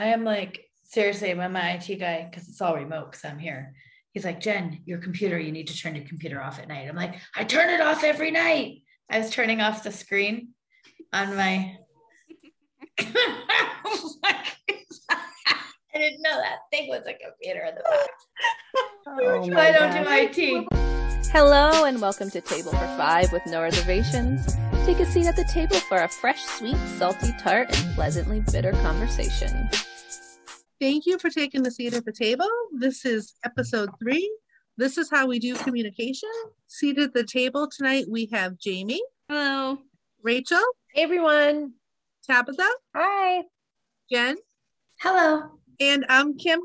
I am like, seriously, when my IT guy, because it's all remote because I'm here, he's like, Jen, your computer, you need to turn your computer off at night. I'm like, I turn it off every night. I was turning off the screen on my. I didn't know that thing was a computer in the box. Oh I don't God. do IT. Hello and welcome to Table for Five with no reservations. Take a seat at the table for a fresh, sweet, salty tart, and pleasantly bitter conversation. Thank you for taking the seat at the table. This is episode three. This is how we do communication. Seated at the table tonight, we have Jamie. Hello. Rachel. Hey, everyone. Tabitha. Hi. Jen. Hello. And I'm Kim,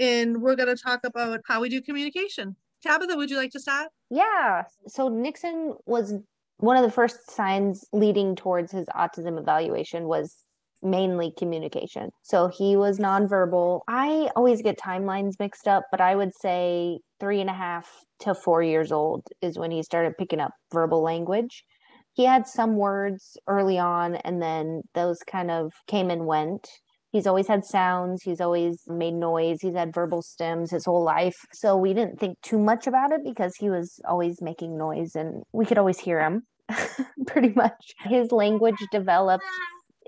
and we're going to talk about how we do communication. Tabitha, would you like to start? Yeah. So Nixon was one of the first signs leading towards his autism evaluation was mainly communication. So he was nonverbal. I always get timelines mixed up, but I would say three and a half to four years old is when he started picking up verbal language. He had some words early on, and then those kind of came and went. He's always had sounds, he's always made noise, he's had verbal stems his whole life. So we didn't think too much about it because he was always making noise and we could always hear him pretty much. His language developed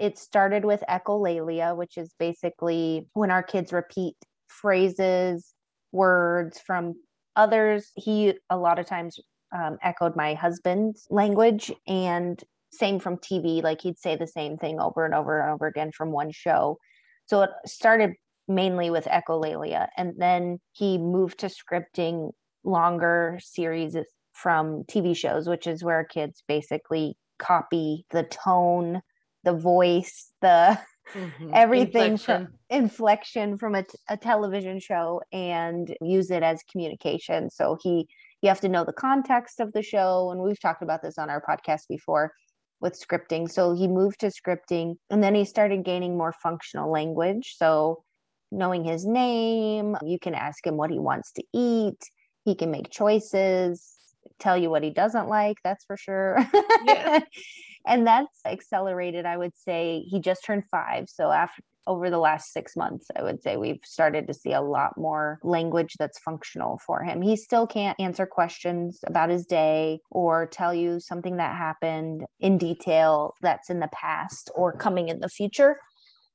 it started with echolalia, which is basically when our kids repeat phrases, words from others. He a lot of times um, echoed my husband's language and same from TV. Like he'd say the same thing over and over and over again from one show. So it started mainly with echolalia. And then he moved to scripting longer series from TV shows, which is where kids basically copy the tone, the voice, the mm-hmm. everything inflection. from inflection from a, a television show and use it as communication. So he you have to know the context of the show and we've talked about this on our podcast before with scripting. So he moved to scripting and then he started gaining more functional language. So knowing his name, you can ask him what he wants to eat, he can make choices, tell you what he doesn't like, that's for sure. Yeah. and that's accelerated i would say he just turned five. So after over the last six months i would say we've started to see a lot more language that's functional for him. He still can't answer questions about his day or tell you something that happened in detail that's in the past or coming in the future.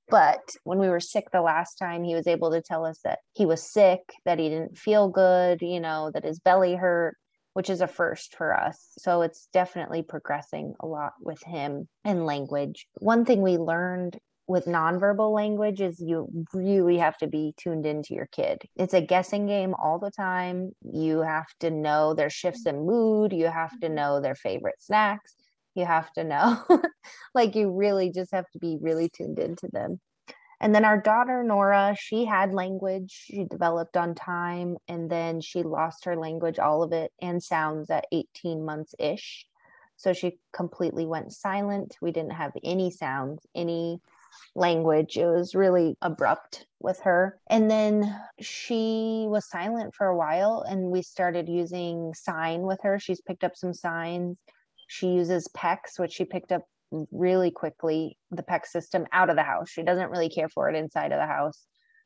But when we were sick the last time, he was able to tell us that he was sick, that he didn't feel good, you know, that his belly hurt, which is a first for us. So it's definitely progressing a lot with him and language. One thing we learned with nonverbal language is you really have to be tuned into your kid. It's a guessing game all the time. You have to know their shifts in mood, you have to mm-hmm. know their favorite snacks. You have to know, like, you really just have to be really tuned into them. And then our daughter, Nora, she had language. She developed on time and then she lost her language, all of it, and sounds at 18 months ish. So she completely went silent. We didn't have any sounds, any language. It was really abrupt with her. And then she was silent for a while and we started using sign with her. She's picked up some signs. She uses PECS, which she picked up really quickly the PEC system out of the house. She doesn't really care for it inside of the house.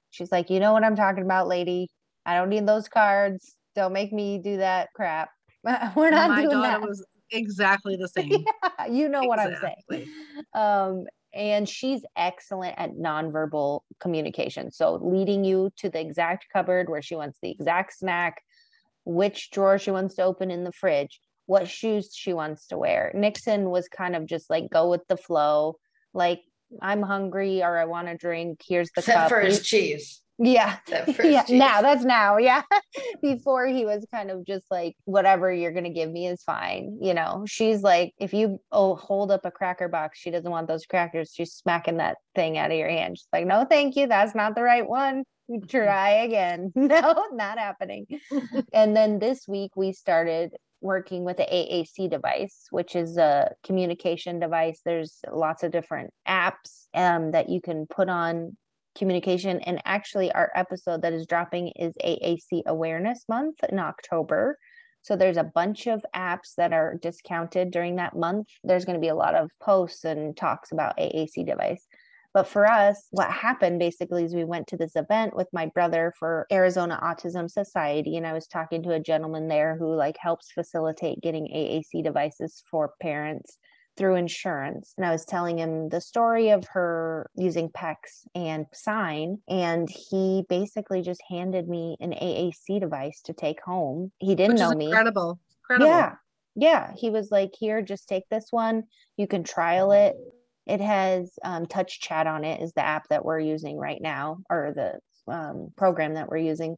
She's like, you know what I'm talking about, lady. I don't need those cards. Don't make me do that crap. We're not My doing daughter that. was exactly the same. yeah, you know exactly. what I'm saying. Um, and she's excellent at nonverbal communication. So leading you to the exact cupboard where she wants the exact snack, which drawer she wants to open in the fridge what shoes she wants to wear. Nixon was kind of just like go with the flow, like I'm hungry or I want to drink. Here's the Except cup. for his cheese. Yeah. yeah. Cheese. Now that's now. Yeah. Before he was kind of just like, whatever you're going to give me is fine. You know, she's like, if you oh hold up a cracker box, she doesn't want those crackers. She's smacking that thing out of your hand. She's like, no, thank you. That's not the right one. Try again. No, not happening. and then this week we started working with the AAC device, which is a communication device. There's lots of different apps um, that you can put on communication. And actually, our episode that is dropping is AAC Awareness Month in October. So there's a bunch of apps that are discounted during that month. There's going to be a lot of posts and talks about AAC device. But for us, what happened basically is we went to this event with my brother for Arizona Autism Society. And I was talking to a gentleman there who like helps facilitate getting AAC devices for parents through insurance. And I was telling him the story of her using PECS and Sign. And he basically just handed me an AAC device to take home. He didn't know me. incredible. Incredible. Yeah. Yeah. He was like, here, just take this one. You can trial it. It has um, TouchChat on it, is the app that we're using right now, or the um, program that we're using.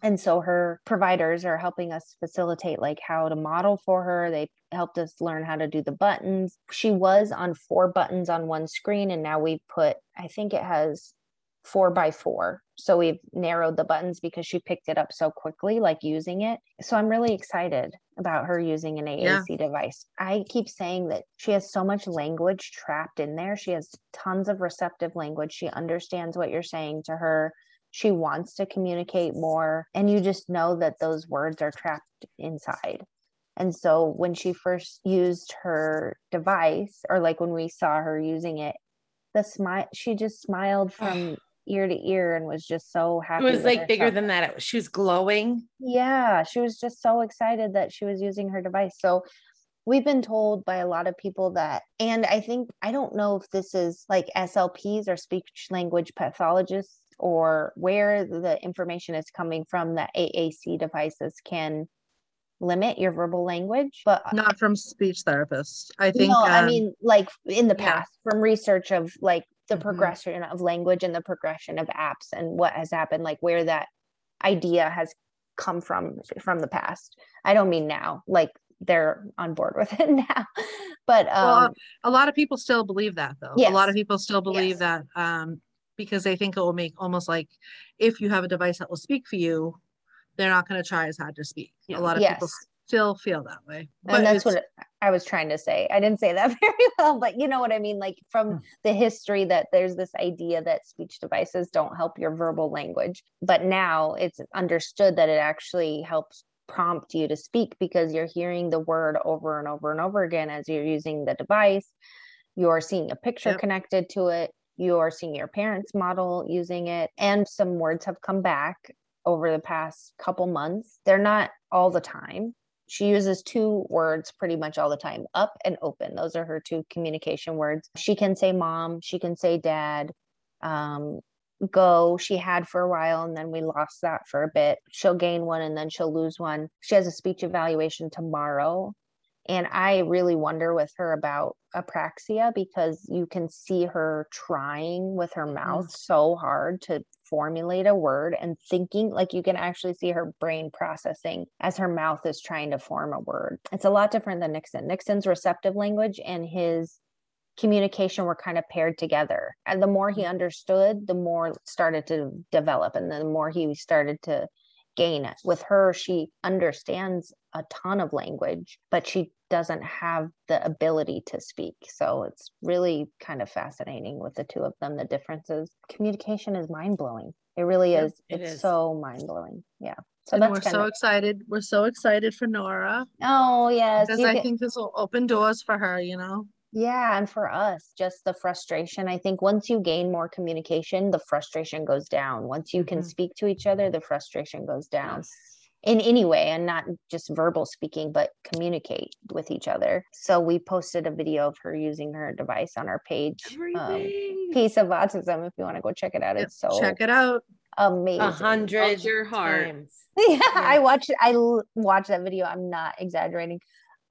And so her providers are helping us facilitate like how to model for her. They helped us learn how to do the buttons. She was on four buttons on one screen, and now we've put, I think it has four by four. So we've narrowed the buttons because she picked it up so quickly, like using it. So I'm really excited about her using an AAC Yeah. device. I keep saying that she has so much language trapped in there. She has tons of receptive language. She understands what you're saying to her. She wants to communicate more. And you just know that those words are trapped inside. And so when she first used her device, or like when we saw her using it, the smile, she just smiled from ear to ear and was just so happy. It was like bigger than that. It was, she was glowing. Yeah, she was just so excited that she was using her device. So we've been told by a lot of people that, and I think, I don't know if this is like SLPs or speech language pathologists or where the information is coming from that AAC devices can limit your verbal language, but Not from speech therapists. I think. no, I um, mean, like in the yeah. past, from research of like the Mhm. progression of language and the progression of apps and what has happened, like where that idea has come from from the past. I don't mean now, like they're on board with it now, but um, Well, a lot of people still believe that though. A lot of people still believe Yes. that um because they think it will make almost like if you have a device that will speak for you, they're not going to try as hard to speak. Yeah. A lot of people yes, still feel that way. and that's what I was trying to say. I didn't say that very well, but you know what I mean. Like from Mm. the history that there's this idea that speech devices don't help your verbal language, but now it's understood that it actually helps prompt you to speak because you're hearing the word over and over and over again as you're using the device. You're seeing a picture Yep. connected to it. You're seeing your parents model using it, and some words have come back over the past couple months. They're not all the time. She uses two words pretty much all the time up and open. Those are her two communication words. She can say mom, she can say dad, um, go. She had for a while and then we lost that for a bit. She'll gain one and then she'll lose one. She has a speech evaluation tomorrow. And I really wonder with her about apraxia because you can see her trying with her mouth so hard to formulate a word and thinking like you can actually see her brain processing as her mouth is trying to form a word. It's a lot different than Nixon. Nixon's receptive language and his communication were kind of paired together. And the more he understood, the more started to develop and the more he started to gain it. With her, she understands a ton of language, but she doesn't have the ability to speak. So it's really kind of fascinating with the two of them, the differences. Communication is mind blowing. It really is. it it's is. so mind blowing. Yeah. So and that's we're so of, excited. We're so excited for Nora oh yes. because I get- think this will open doors for her, you know. Yeah, and for us, just the frustration. I think once you gain more communication, the frustration goes down. Once you can Mhm. speak to each other, the frustration goes down in any way and not just verbal speaking, but communicate with each other. So we posted a video of her using her device on our page. Um, Piece of autism, if you want to go check it out. Yep, It's so Check it out. amazing. a hundred your heart. times. Yeah, I watched I l- watched that video. I'm not exaggerating.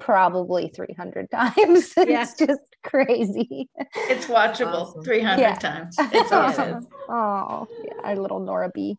Probably 300 times. Yeah. It's just crazy. It's watchable Awesome. 300 Yeah. times. It's awesome. oh, yeah, our little Nora B.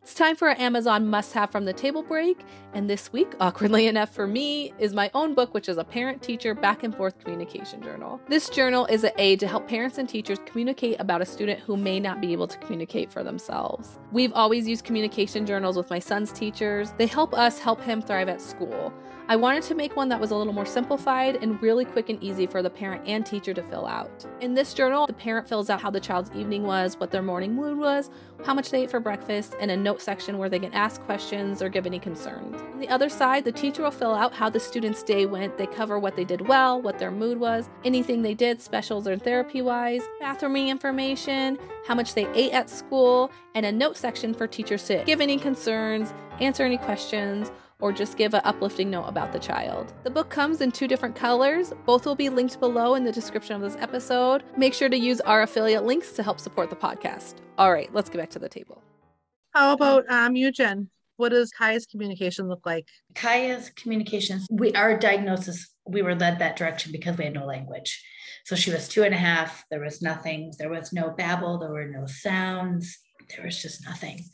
It's time for our Amazon must have from the table break. And this week, awkwardly enough for me, is my own book, which is a parent teacher back and forth communication journal. This journal is an aid to help parents and teachers communicate about a student who may not be able to communicate for themselves. We've always used communication journals with my son's teachers, they help us help him thrive at school. I wanted to make one that was a little more simplified and really quick and easy for the parent and teacher to fill out. In this journal, the parent fills out how the child's evening was, what their morning mood was, how much they ate for breakfast, and a note section where they can ask questions or give any concerns. On the other side, the teacher will fill out how the student's day went. They cover what they did well, what their mood was, anything they did, specials or therapy wise, bathrooming information, how much they ate at school, and a note section for teachers to give any concerns, answer any questions, or just give an uplifting note about the child. The book comes in two different colors. Both will be linked below in the description of this episode. Make sure to use our affiliate links to help support the podcast. All right, let's get back to the table. How about um you, Jen? What does Kaya's communication look like? Kaya's communications, we our diagnosis, we were led that direction because we had no language. So she was two and a half. There was nothing. There was no babble. There were no sounds. There was just nothing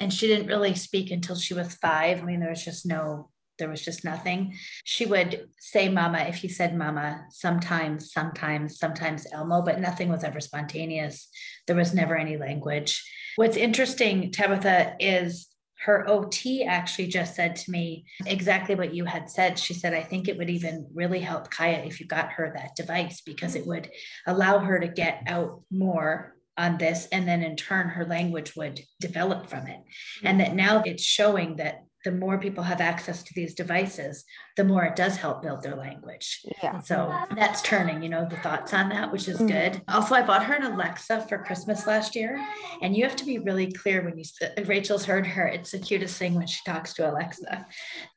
and she didn't really speak until she was five. I mean, there was just no, there was just nothing. She would say mama if you said mama, sometimes, sometimes, sometimes Elmo, but nothing was ever spontaneous. There was never any language. What's interesting, Tabitha, is her OT actually just said to me exactly what you had said. She said, I think it would even really help Kaya if you got her that device because it would allow her to get out more on this and then in turn her language would develop from it. And that now it's showing that the more people have access to these devices the more it does help build their language. Yeah. so that's turning you know the thoughts on that which is Mhm. good. Also i bought her an alexa for christmas last year. And you have to be really clear when you sp- rachel's heard her it's the cutest thing when she talks to alexa.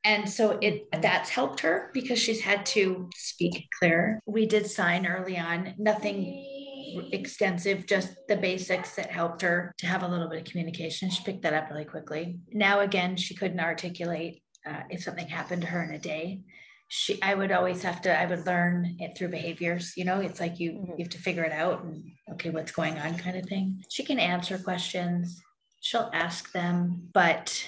And so it that's helped her because she's had to speak clearer. We did sign early on. Nothing extensive, just the basics that helped her to have a little bit of communication. She picked that up really quickly. Now, again, she couldn't articulate uh, if something happened to her in a day. She, I would always have to, I would learn it through behaviors. You know, it's like you, Mhm. you have to figure it out and okay, what's going on, kind of thing. She can answer questions. She'll ask them, but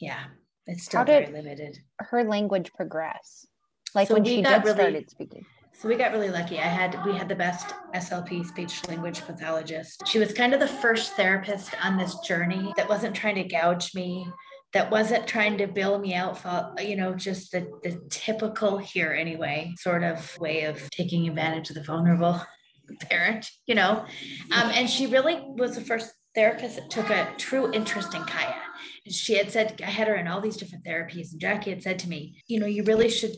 yeah, it's still How very limited. Her language progress. Like So when she got did really- started speaking. So we got really lucky. I had we had the best SLP speech language pathologist. She was kind of the first therapist on this journey that wasn't trying to gouge me, that wasn't trying to bill me out for you know just the the typical here anyway sort of way of taking advantage of the vulnerable parent, you know. Um, and she really was the first therapist that took a true interest in Kaya. And she had said I had her in all these different therapies, and Jackie had said to me, you know, you really should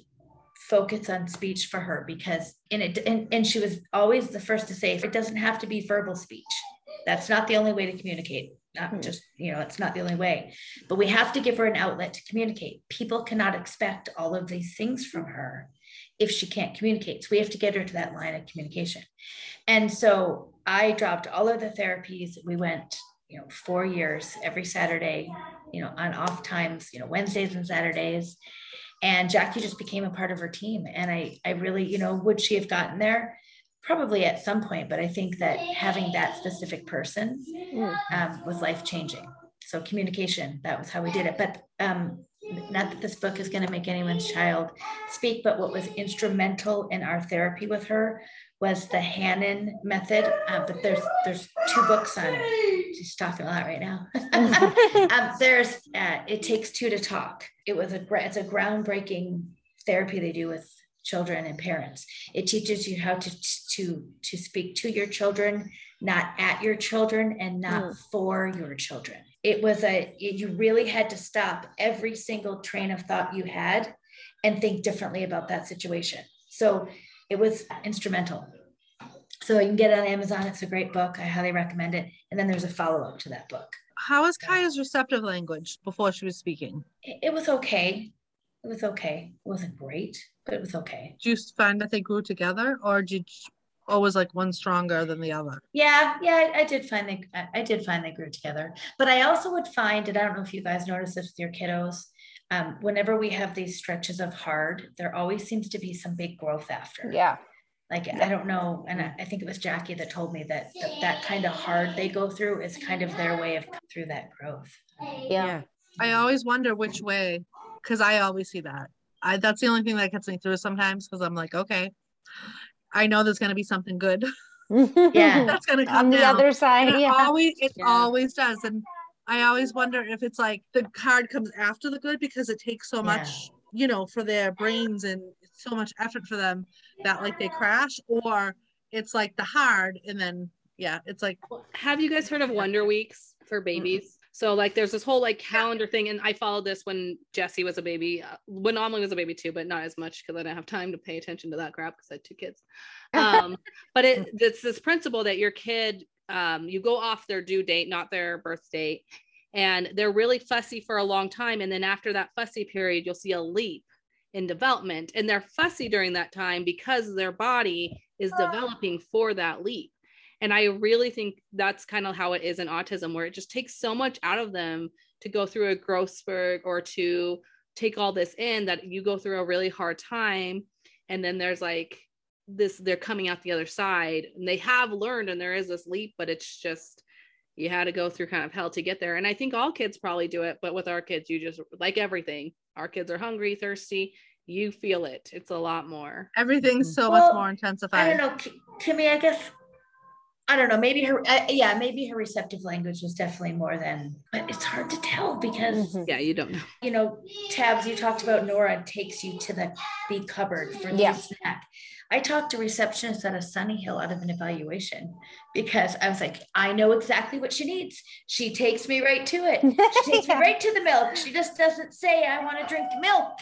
focus on speech for her because in it and, and she was always the first to say it doesn't have to be verbal speech. That's not the only way to communicate not Hmm. just you know it's not the only way. But we have to give her an outlet to communicate. People cannot expect all of these things from her if she can't communicate. So we have to get her to that line of communication. And so i dropped all of the therapies. We went you know four years every saturday you know on off times you know wednesdays and saturdays and Jackie just became a part of her team. And I, I really, you know, would she have gotten there? Probably at some point, but I think that having that specific person um, was life changing. So communication, that was how we did it. But um, not that this book is going to make anyone's child speak, but what was instrumental in our therapy with her was the Hanen method. Uh, but there's there's two books on it. She's talking a lot right now. um, there's uh, it takes two to talk. It was a it's a groundbreaking therapy they do with children and parents. It teaches you how to to to speak to your children, not at your children, and not for your children. It was a it- you really had to stop every single train of thought you had and think differently about that situation. So it was instrumental. So you can get it on Amazon. It's a great book. I highly recommend it. And then there's a follow up to that book. How was Kaya's receptive language before she was speaking? It, it was okay. It was okay. It wasn't great, but it was okay. Did you find that they grew together or did you always like one stronger than the other? Yeah, yeah, I, I did find they I, I did find they grew together. But I also would find, and I don't know if you guys notice this with your kiddos, um, whenever we have these stretches of hard, there always seems to be some big growth after. Yeah. Like I don't know, and I, mm. I think it was Jackie that told me that that, that kind of hard they go through is kind of their way of through that growth. Yeah. I always wonder which way, because I always see that. I that's the only thing that gets me through sometimes because I'm like, okay, I know there's gonna be something good Yeah. that's gonna come On the down. other side, And it yeah. always it Yeah. always does. And I always wonder if it's like the card comes after the good because it takes so Yeah. much, you know, for their brains and it's so much effort for them that like they crash, or it's like the hard and then yeah, it's like Have you guys heard of Wonder Weeks for babies? So like there's this whole like calendar thing, and I followed this when Jesse was a baby, uh, when Amelie was a baby too, but not as much because I didn't have time to pay attention to that crap because I had two kids. Um, but it, it's this principle that your kid, um, you go off their due date, not their birth date, and they're really fussy for a long time, and then after that fussy period, you'll see a leap in development, and they're fussy during that time because their body is ah. developing for that leap. And I really think that's kind of how it is in autism, where it just takes so much out of them to go through a growth spurt or to take all this in that you go through a really hard time. And then there's like this, they're coming out the other side and they have learned and there is this leap, but it's just, you had to go through kind of hell to get there. And I think all kids probably do it, but with our kids, you just like everything. Our kids are hungry, thirsty. You feel it. It's a lot more. Everything's mm-hmm. so Well, much more intensified. I don't know. Kimmy, I guess I don't know. Maybe her, uh, yeah, maybe her receptive language was definitely more than, but it's hard to tell because Mhm. Yeah, you don't know. you know, tabs. You talked about Nora takes you to the the cupboard for the Yeah. snack. I talked to receptionists at a Sunny Hill out of an evaluation because I was like, I know exactly what she needs. She takes me right to it. She takes me right to the milk. She just doesn't say, I want to drink milk.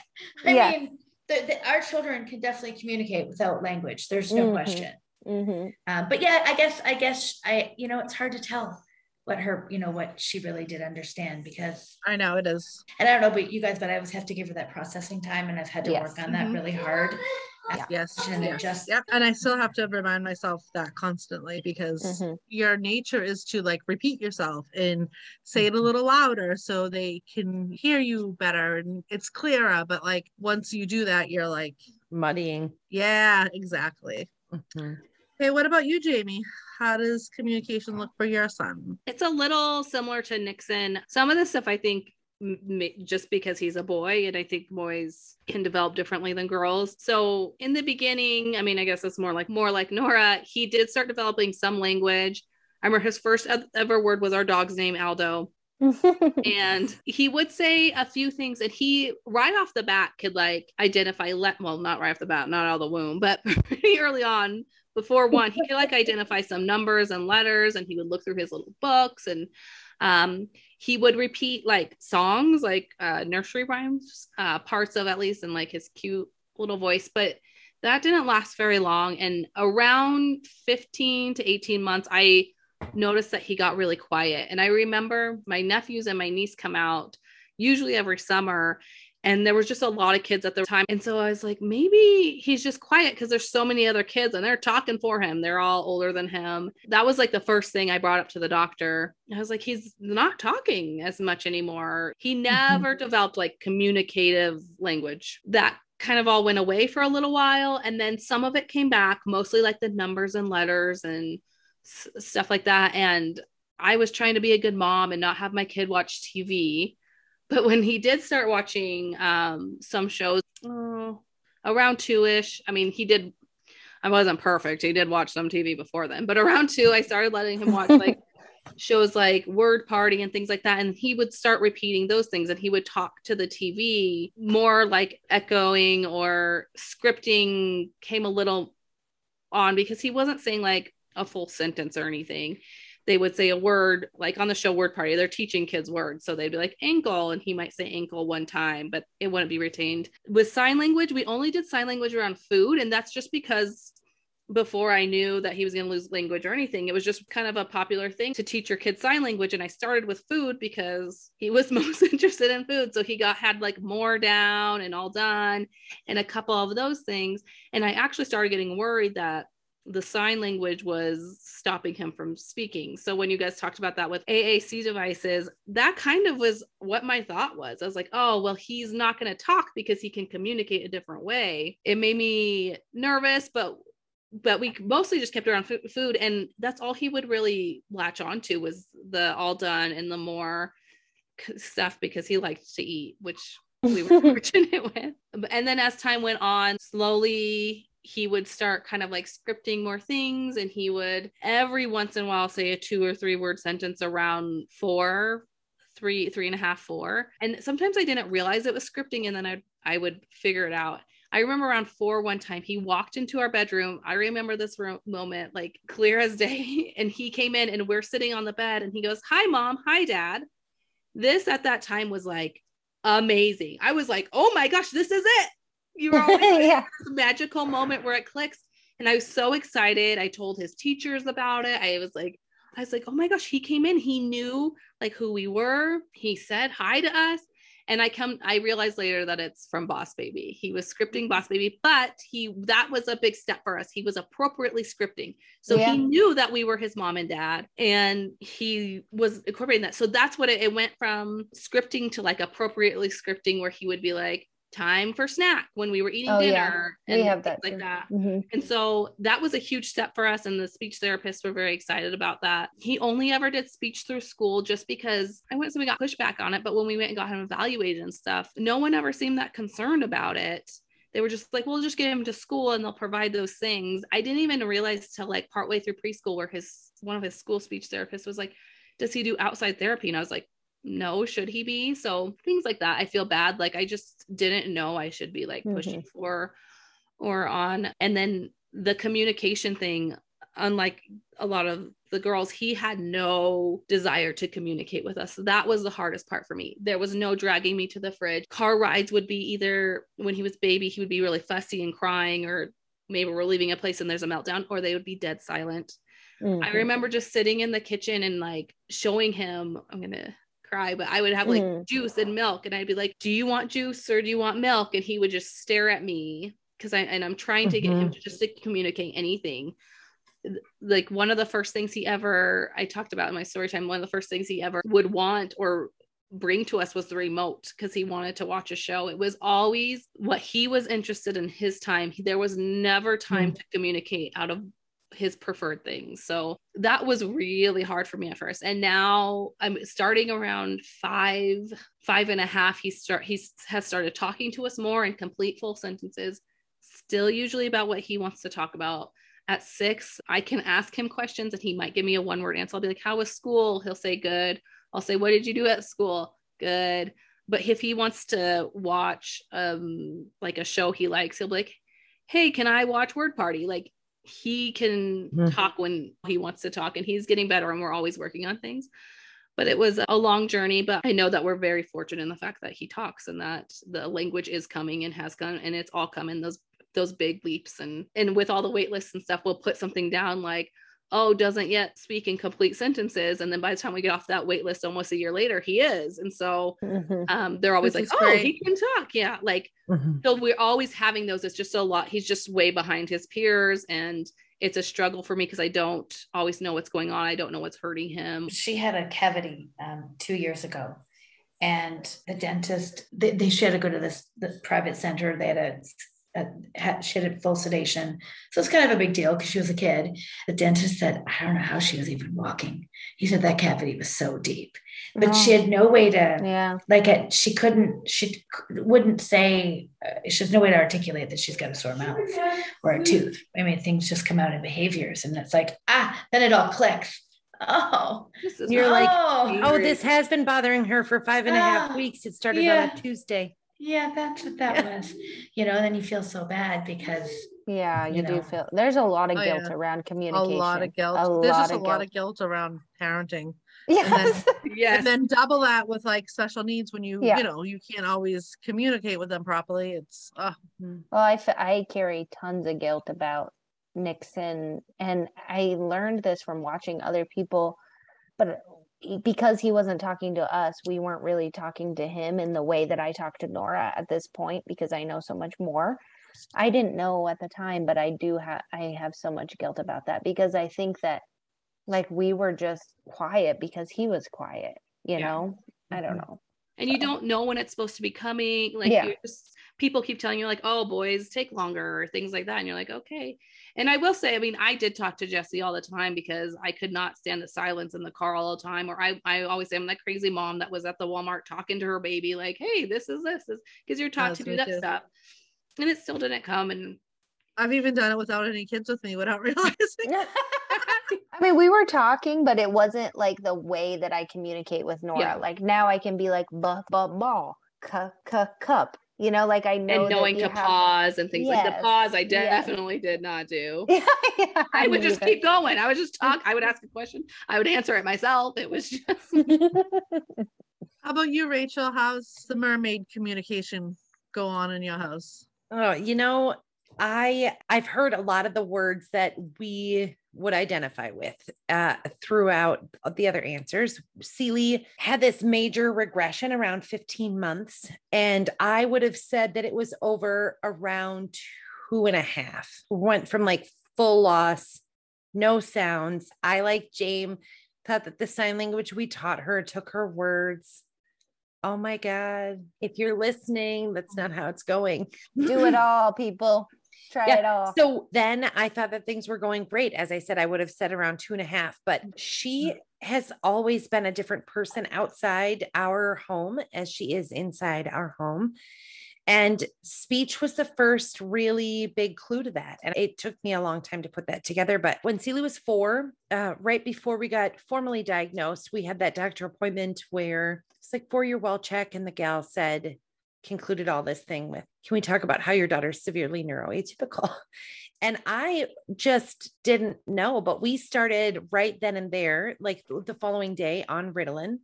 I Yeah. mean, the, the, our children can definitely communicate without language. There's no Mhm. question. Mhm. Um, but yeah, I guess, I guess I, you know, it's hard to tell what her, you know, what she really did understand because, I know it is. and I don't know about you guys, but I always have to give her that processing time and I've had to Yes. work on that Mhm. really hard. Yeah. Yes. And yes. just- Yep. And I still have to remind myself that constantly because Mhm. your nature is to like repeat yourself and say it a little louder so they can hear you better and it's clearer. But like once you do that, you're like, Muddying. yeah, exactly. Mhm. Okay, what about you, Jamie? How does communication look for your son? It's a little similar to Nixon. Some of the stuff I think m- m- just because he's a boy and I think boys can develop differently than girls. So in the beginning, I mean, I guess it's more like more like Nora, he did start developing some language. I remember his first ever word was our dog's name, Aldo. and he would say a few things and he right off the bat could like identify let well not right off the bat not out of the womb but pretty early on before one he could like identify some numbers and letters and he would look through his little books and um he would repeat like songs like uh nursery rhymes uh parts of at least in like his cute little voice but that didn't last very long and around 15 to 18 months i noticed that he got really quiet. And I remember my nephews and my niece come out usually every summer. And there was just a lot of kids at the time. And so I was like, maybe he's just quiet because there's so many other kids and they're talking for him. They're all older than him. That was like the first thing I brought up to the doctor. I was like, he's not talking as much anymore. He mm-hmm. never developed like communicative language. That kind of all went away for a little while. And then some of it came back, mostly like the numbers and letters and s- stuff like that. And I was trying to be a good mom and not have my kid watch TV. But when he did start watching um, some shows oh, around two ish, I mean, he did, I wasn't perfect. He did watch some TV before then, but around two, I started letting him watch like shows like Word Party and things like that. And he would start repeating those things and he would talk to the TV more like echoing or scripting came a little on because he wasn't saying like a full sentence or anything. They would say a word like on the show Word Party, they're teaching kids words. So they'd be like ankle, and he might say ankle one time, but it wouldn't be retained. With sign language, we only did sign language around food, and that's just because before I knew that he was going to lose language or anything. It was just kind of a popular thing to teach your kids sign language. And I started with food because he was most interested in food. So he got had like more down and all done and a couple of those things. And I actually started getting worried that the sign language was stopping him from speaking. So when you guys talked about that with AAC devices, that kind of was what my thought was. I was like, oh, well, he's not going to talk because he can communicate a different way. It made me nervous, but but we mostly just kept around fu- food and that's all he would really latch onto was the all done and the more c- stuff because he liked to eat which we were fortunate with and then as time went on slowly he would start kind of like scripting more things and he would every once in a while say a two or three word sentence around four three three and a half four and sometimes i didn't realize it was scripting and then i i would figure it out I remember around four one time, he walked into our bedroom. I remember this ro- moment like clear as day. And he came in and we're sitting on the bed and he goes, Hi, mom. Hi, dad. This at that time was like amazing. I was like, oh my gosh, this is it. You were always yeah. magical moment where it clicks. And I was so excited. I told his teachers about it. I was like, I was like, oh my gosh, he came in. He knew like who we were. He said hi to us. And I come, I realized later that it's from Boss Baby. He was scripting Boss Baby, but he that was a big step for us. He was appropriately scripting. So Yeah. he knew that we were his mom and dad, and he was incorporating that. So that's what it, it went from scripting to like appropriately scripting, where he would be like, time for snack when we were eating Oh, dinner We and things that like too. that. Mhm. And so that was a huge step for us. And the speech therapists were very excited about that. He only ever did speech through school just because I went, so we got pushback on it, but when we went and got him evaluated and stuff, no one ever seemed that concerned about it. They were just like, we'll just get him to school and they'll provide those things. I didn't even realize till like partway through preschool where his one of his school speech therapists was like, does he do outside therapy? And I was like, no, should he be? So things like that. I feel bad. Like I just didn't know I should be like pushing for or on. And then the communication thing, unlike a lot of the girls, he had no desire to communicate with us. So that was the hardest part for me. There was no dragging me to the fridge. Car rides would be either when he was baby, he would be really fussy and crying, or maybe we're leaving a place and there's a meltdown, or they would be dead silent. I Mhm. remember just sitting in the kitchen and like showing him, I'm gonna cry, but I would have like Mhm. juice and milk, and I'd be like, Do you want juice or do you want milk? And he would just stare at me because I and I'm trying to get him to just to communicate anything. Like one of the first things he ever I talked about in my story time, one of the first things he ever would want or bring to us was the remote because he wanted to watch a show. It was always what he was interested in his time. He- There was never time to communicate out of his preferred things. So that was really hard for me at first. And now I'm starting around five, five and a half. He start he's has started talking to us more in complete full sentences, still usually about what he wants to talk about. At six, I can ask him questions and he might give me a one word answer. I'll be like, How was school? He'll say good. I'll say, What did you do at school? Good. But if he wants to watch um like a show he likes, he'll be like, Hey, can I watch Word Party? Like he can Mhm. talk when he wants to talk and he's getting better and we're always working on things but it was a long journey but i know that we're very fortunate in the fact that he talks and that the language is coming and has come and it's all come in those those big leaps and and with all the wait lists and stuff we'll put something down like oh doesn't yet speak in complete sentences. And then by the time we get off that wait list almost a year later he is. And so Mhm. um they're always This like is oh great. he can talk. Yeah like Mhm. so we're always having those. It's just a lot he's just way behind his peers. And it's a struggle for me because i don't always know what's going on. I don't know what's hurting him. She had a cavity um, two years ago. And the dentist they, they she had to go to this the private center. They had a, a had, she had full sedation. So it's kind of a big deal because she was a kid. The dentist said i don't know how she was even walking. He said that cavity was so deep. But she had no way to yeah. like it, she couldn't she wouldn't say uh, she has no way to articulate that she's got a sore mouth or a tooth. I mean things just come out in behaviors and it's like ah then it all clicks. Oh. This You're not- like, oh, Oh, this has been bothering her for five and a half Ah, weeks. It started on a Tuesday. Yeah that's what that was you know and then you feel so bad because Yeah, you you, know. do feel there's a lot of Oh, guilt yeah. around communication A lot of guilt. A There's lot just a of lot of guilt around parenting. Yes. yes And then double that with like special needs when you, Yeah. you know, you can't always communicate with them properly. It's uh, Well, I, f- I carry tons of guilt about Nixon, and I learned this from watching other people, but because he wasn't talking to us, we weren't really talking to him in the way that I talked to Nora at this point because I know so much more. I didn't know at the time, but I do have I have so much guilt about that because I think that like we were just quiet because he was quiet, you Yeah. know? I don't Mhm. know. and you don't know when it's supposed to be coming like Yeah. you're just people keep telling you like oh boys take longer or things like that and you're like okay and i will say i mean i did talk to jesse all the time because i could not stand the silence in the car all the time or i, I always say i'm that crazy mom that was at the walmart talking to her baby like hey this is this is because you're taught Yes, to do that too. stuff and it still didn't come and I've even done it without any kids with me without realizing. I mean, we were talking, but it wasn't like the way that I communicate with Nora. Yeah. Like now I can be like buh buh ball, cu cu cup. You know, like I know and knowing to have- pause and things like the pause i yes. definitely did not do Yeah, yeah, I would just neither. keep going. I would just talk. I would ask a question. I would answer it myself. It was just How about you, Rachel? How's the mermaid communication go on in your house? Oh, you know, I I've heard a lot of the words that we would identify with uh, throughout the other answers. Seely had this major regression around 15 months, and I would have said that it was over around two and a half. Went from like full loss, no sounds. I like James thought that the sign language we taught her took her words. Oh my God. If you're listening, that's not how it's going. Do it all, people. Try Yeah, it all. So then I thought that things were going great. As I said, I would have said around two and a half, but she has always been a different person outside our home as she is inside our home. And speech was the first really big clue to that. And it took me a long time to put that together. But when Celia was four, uh, right before we got formally diagnosed, we had that doctor appointment where it's like four year well check. And the gal said, concluded all this thing with, Can we talk about how your daughter's severely neuroatypical? And I just didn't know, but we started right then and there, like the following day on Ritalin,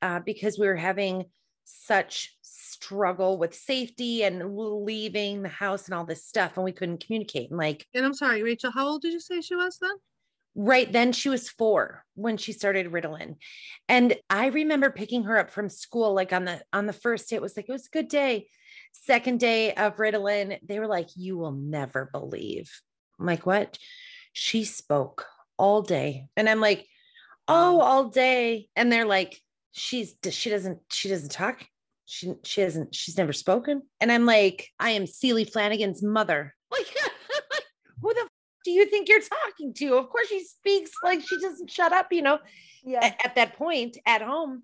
uh, because we were having such struggle with safety and leaving the house and all this stuff, and we couldn't communicate. And like And I'm sorry, Rachel, how old did you say she was then? Right then she was four when she started ritalin. And i remember picking her up from school like on the on the first day it was like it was a good day. Second day of ritalin they were like you will never believe. I'm like what? She spoke all day. And i'm like oh mm. all day. And they're like she's she doesn't she doesn't talk. She she hasn't she's never spoken. And i'm like i am Celie flanagan's mother. Like who the do you think you're talking to? Of course, she speaks like she doesn't shut up, you know, yeah. at, at that point at home.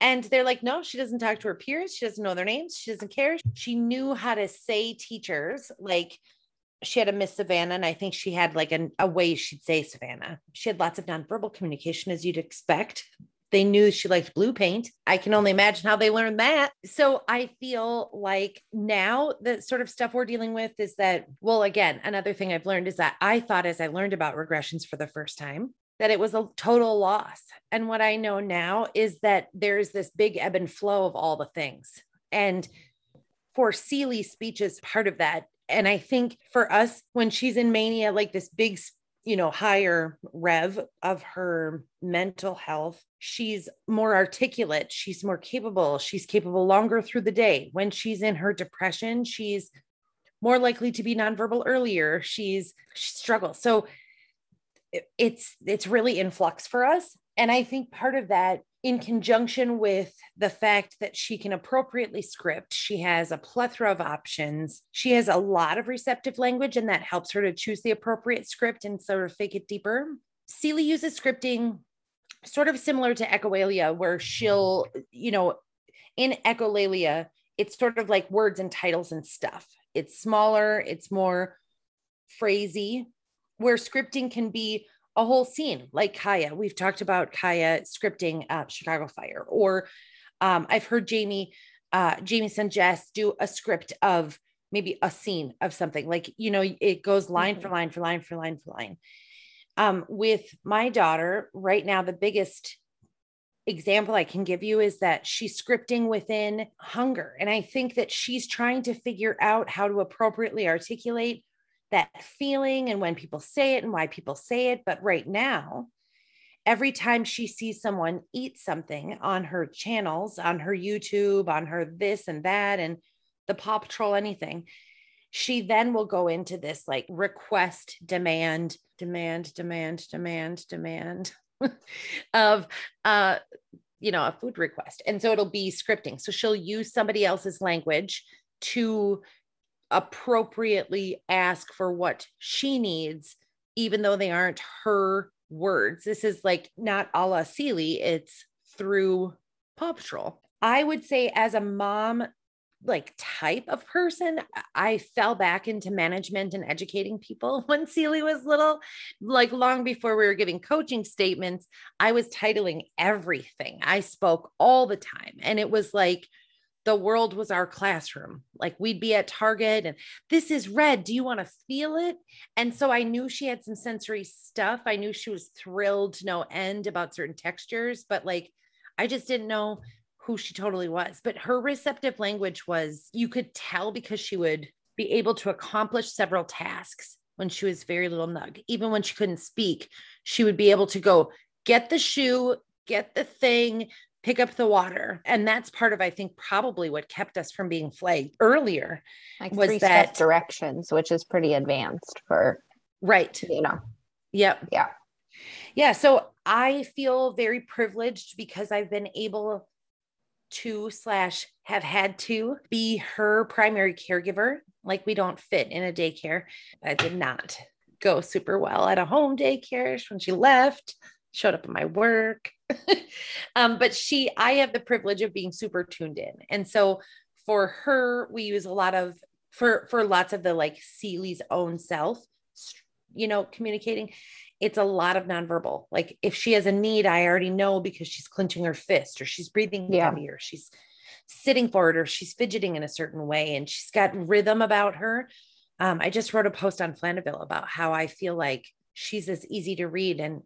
And they're like, no, she doesn't talk to her peers. She doesn't know their names. She doesn't care. She knew how to say teachers. Like she had a Miss Savannah, and I think she had like an, a way she'd say Savannah. She had lots of nonverbal communication, as you'd expect. They knew she liked blue paint. I can only imagine how they learned that. So I feel like now the sort of stuff we're dealing with is that, well, again, another thing I've learned is that I thought as I learned about regressions for the first time, that it was a total loss. And what I know now is that there's this big ebb and flow of all the things. And for Celie, speech is part of that. And I think for us, when she's in mania, like this big you know, higher rev of her mental health. She's more articulate. She's more capable. She's capable longer through the day. When she's in her depression, she's more likely to be nonverbal earlier. She's she struggles. So it's it's really in flux for us. And I think part of that in conjunction with the fact that she can appropriately script, she has a plethora of options. She has a lot of receptive language, and that helps her to choose the appropriate script and sort of fake it deeper. Celie uses scripting sort of similar to echolalia, where she'll, you know, in echolalia, it's sort of like words and titles and stuff. It's smaller, it's more phrasy, where scripting can be a whole scene like Kaya. We've talked about Kaya scripting uh, Chicago Fire, or um, I've heard Jamie, uh, Jamie suggest do a script of maybe a scene of something like, you know, it goes line for line for line for line for line. Um, with my daughter right now, the biggest example I can give you is that she's scripting within hunger. And I think that she's trying to figure out how to appropriately articulate that feeling and when people say it and why people say it. But right now, every time she sees someone eat something on her channels, on her YouTube, on her this and that, and the Paw Patrol, anything, she then will go into this like request, demand, demand, demand, demand, demand of, uh, you know, a food request. And so it'll be scripting. So she'll use somebody else's language to appropriately ask for what she needs, even though they aren't her words. This is like not a la Seely, it's through Paw Patrol. I would say, as a mom, like type of person, I fell back into management and educating people when Seely was little. Like long before we were giving coaching statements, I was titling everything. I spoke all the time. And it was like, the world was our classroom. Like we'd be at Target and this is red. Do you want to feel it? And so I knew she had some sensory stuff. I knew she was thrilled to no end about certain textures, but like I just didn't know who she totally was. But her receptive language was, you could tell because she would be able to accomplish several tasks when she was very little nug. Even when she couldn't speak, she would be able to go get the shoe, get the thing, pick up the water. And that's part of, I think, probably what kept us from being flagged earlier. Like was that- directions, which is pretty advanced for, Right. you know, Yep. Yeah. Yeah. So I feel very privileged because I've been able to slash have had to be her primary caregiver. Like we don't fit in a daycare. I did not go super well at a home daycare when she left, showed up at my work. um, but she, I have the privilege of being super tuned in. And so for her, we use a lot of for for lots of the like Seeley's own self, you know, communicating it's a lot of nonverbal. Like if she has a need, I already know because she's clenching her fist or she's breathing Yeah. heavy or she's sitting forward or she's fidgeting in a certain way and she's got rhythm about her. Um, I just wrote a post on Flandeville about how I feel like she's as easy to read and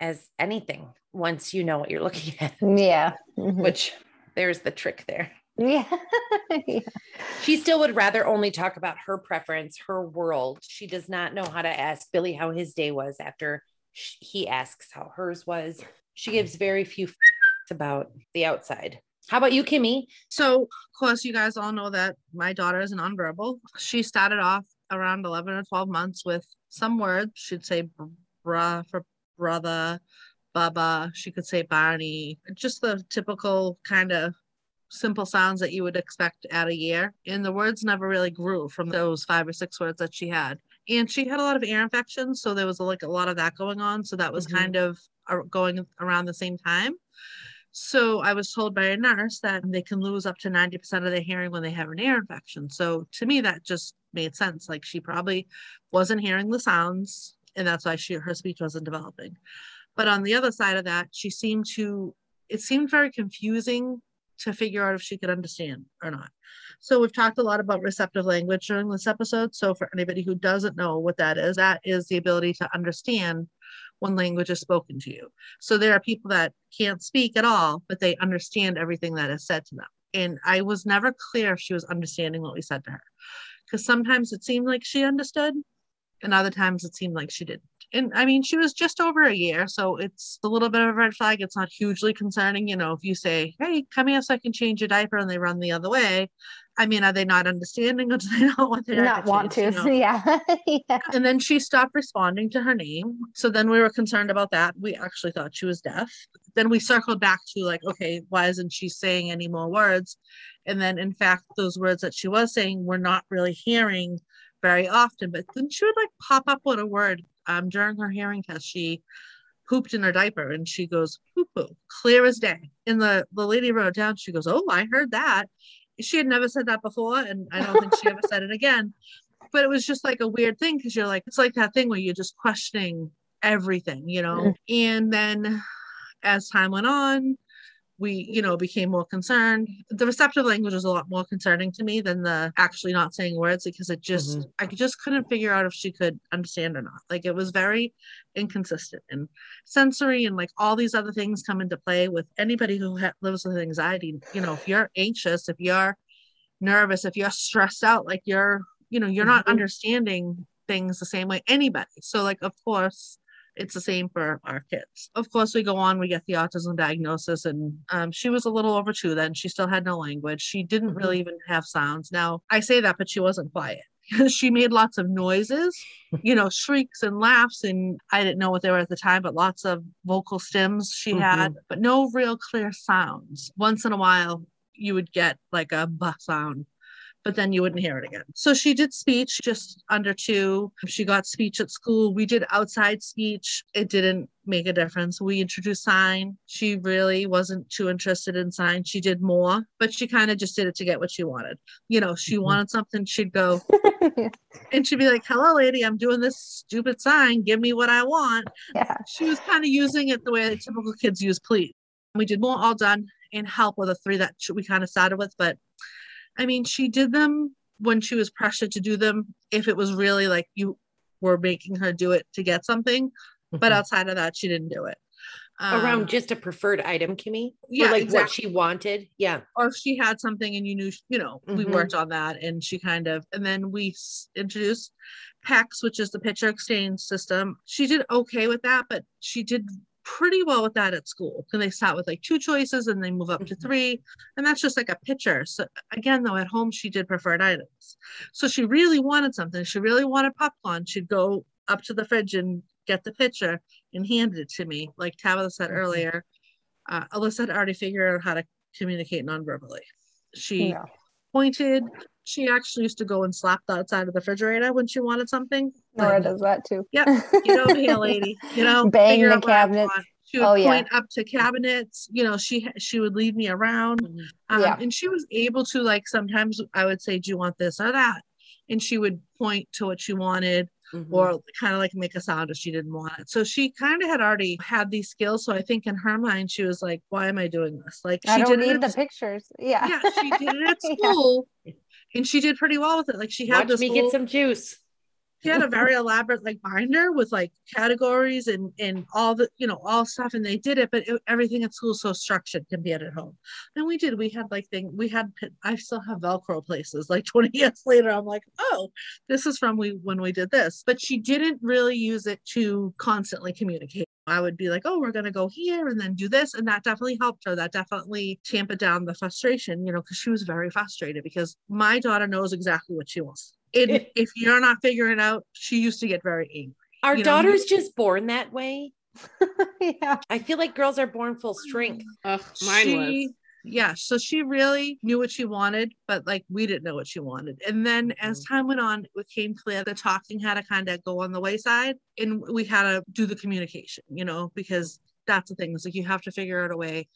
as anything once you know what you're looking at, yeah. Mhm. which there's the trick there. yeah. yeah. She still would rather only talk about her preference, her world. She does not know how to ask Billy how his day was after sh- he asks how hers was. She gives very few facts about the outside. How about you, Kimmy? So, of course, you guys all know that my daughter is nonverbal. She started off around 11 or 12 months with some words. She'd say br- bruh for brother, baba. She could say Barney, just the typical kind of simple sounds that you would expect at a year. And the words never really grew from those five or six words that she had. And she had a lot of ear infections. So there was like a lot of that going on. So that was Mhm. kind of going around the same time. So I was told by a nurse that they can lose up to 90% of their hearing when they have an ear infection. So to me, that just made sense. Like she probably wasn't hearing the sounds, and that's why she her speech wasn't developing. But on the other side of that, she seemed to it seemed very confusing to figure out if she could understand or not. So we've talked a lot about receptive language during this episode. So for anybody who doesn't know what that is, that is the ability to understand when language is spoken to you. So there are people that can't speak at all, but they understand everything that is said to them. And I was never clear if she was understanding what we said to her. Because sometimes it seemed like she understood, and other times it seemed like she didn't. And I mean, she was just over a year, so it's a little bit of a red flag. It's not hugely concerning. You know, if you say, Hey, come here so I can change your diaper, and they run the other way, I mean, are they not understanding or do they not want Not want to. you know? Yeah. yeah. And then she stopped responding to her name. So then we were concerned about that. We actually thought she was deaf. Then we circled back to like, okay, why isn't she saying any more words? And then in fact, those words that she was saying we're not really hearing very often. But then she would like pop up with a word um, during her hearing test. She pooped in her diaper and she goes, poo poo, clear as day. And the, the lady wrote it down. She goes, Oh, I heard that. She had never said that before. And I don't think she ever said it again but it was just like a weird thing because you're like it's like that thing where you're just questioning everything you know and then as time went on we you know became more concerned. The receptive language was a lot more concerning to me than the actually not saying words because it just i just couldn't figure out if she could understand or not. Like it was very inconsistent and sensory and like all these other things come into play with anybody who ha- lives with anxiety. You know if you're anxious if you're nervous if you're stressed out like you're you know you're not Mhm. understanding things the same way anybody. So like of course it's the same for our kids. Of course we go on we get the autism diagnosis and um, she was a little over two then. She still had no language. She didn't really even have sounds. Now i say that but she wasn't quiet. She made lots of noises you know shrieks and laughs and i didn't know what they were at the time but lots of vocal stims she had but no real clear sounds. Once in a while you would get like a buh sound but then you wouldn't hear it again. So she did speech just under two. She got speech at school. We did outside speech. It didn't make a difference. We introduced sign. She really wasn't too interested in sign. She did more, but she kind of just did it to get what she wanted. You know, she Mhm. wanted something, she'd go and she'd be like, Hello, lady, I'm doing this stupid sign. Give me what I want yeah. she was kind of using it the way that typical kids use please. We did more all done and help with the three that we kind of started with, but I mean, she did them when she was pressured to do them. If it was really like you were making her do it to get something, but Mhm. outside of that, she didn't do it. Um, Around just a preferred item, Kimmy? Yeah, Or like what she wanted. Yeah. or if she had something and you knew, you know, we Mhm. worked on that and she kind of, and then we introduced PECS, which is the picture exchange system. She did okay with that, but she did pretty well with that at school. And they start with like two choices and they move up to Mhm. three. And that's just like a picture. So again, though, at home, she did preferred items. So she really wanted something. She really wanted popcorn. She'd go up to the fridge and get the picture and hand it to me. Like Tabitha said Mhm. earlier, uh, Alyssa had already figured out how to communicate non-verbally. She Yeah. pointed. She actually used to go and slap the outside of the refrigerator when she wanted something. Nora Like, does that too. Yep, Get over here, lady. You know, Bang figure the out what I cabinets. She would Oh, yeah. point up to cabinets. You know, she she would lead me around. Mhm. Um, Yeah. And she was able to like sometimes I would say, "Do you want this or that?" And she would point to what she wanted Mhm. or kind of like make a sound if she didn't want it. So she kind of had already had these skills. So I think in her mind she was like, "Why am I doing this?" Like I she don't did it need at the pictures. Yeah. yeah, she did it at Yeah. school, and she did pretty well with it. Like she had Watch this me whole- get some juice. She had a very elaborate like binder with like categories and and all the you know all stuff, and they did it. But it, everything at school so structured compared at home. And we did. We had like thing. We had. I still have Velcro places. Like twenty years later, I'm like, oh, this is from we when we did this. But she didn't really use it to constantly communicate. I would be like, oh, we're gonna go here and then do this, and that definitely helped her. That definitely tampered down the frustration, you know, because she was very frustrated because my daughter knows exactly what she wants. And if you're not figuring out, she used to get very angry. Our You know, daughter's just born that way. yeah. I feel like girls are born full strength. Ugh, mine she, was. Yeah, so she really knew what she wanted, but like we didn't know what she wanted. And then as time went on, it became clear the talking had to kind of go on the wayside and we had to do the communication, you know, because that's the thing. It's like you have to figure out a way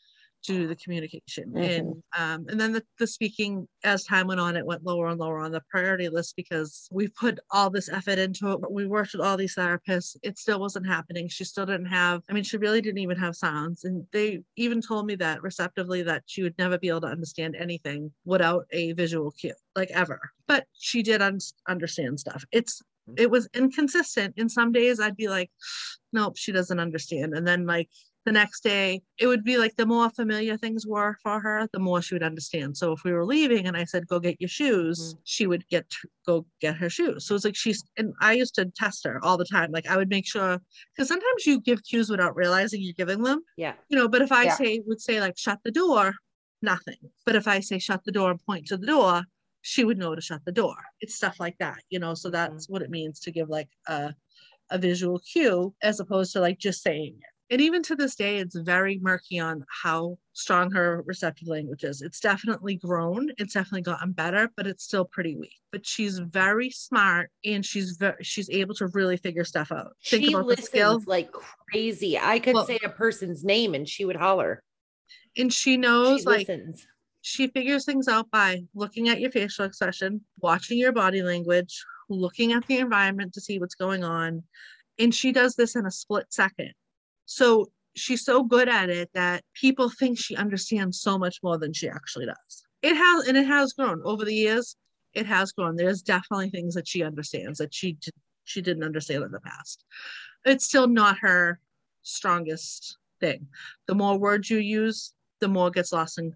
to do the communication. Mhm. And um, and then the, the speaking as time went on, it went lower and lower on the priority list because we put all this effort into it. We worked with all these therapists. It still wasn't happening. She still didn't have, I mean, she really didn't even have sounds. And they even told me that receptively that she would never be able to understand anything without a visual cue, like ever. But she did un- understand stuff. It's it was inconsistent. And some days I'd be like, nope, she doesn't understand. And then like the next day, it would be like the more familiar things were for her, the more she would understand. So if we were leaving and I said, go get your shoes, mm-hmm. she would get to go get her shoes. So it's like she's, and I used to test her all the time. Like I would make sure, because sometimes you give cues without realizing you're giving them, Yeah. you know, but if I Yeah. say, would say like, shut the door, nothing. But if I say, shut the door and point to the door, she would know to shut the door. It's stuff like that, you know, so mm-hmm. that's what it means to give like a, a visual cue as opposed to like just saying it. And even to this day, it's very murky on how strong her receptive language is. It's definitely grown. It's definitely gotten better, but it's still pretty weak. But she's very smart and she's very, she's able to really figure stuff out. Think she about the listens like crazy. I could Well- say a person's name and she would holler. And she knows She like listens. she figures things out by looking at your facial expression, watching your body language, looking at the environment to see what's going on. And she does this in a split second. So she's so good at it that people think she understands so much more than she actually does. It has, and it has grown over the years. It has grown. There's definitely things that she understands that she d- she didn't understand in the past. It's still not her strongest thing. The more words you use, the more gets lost in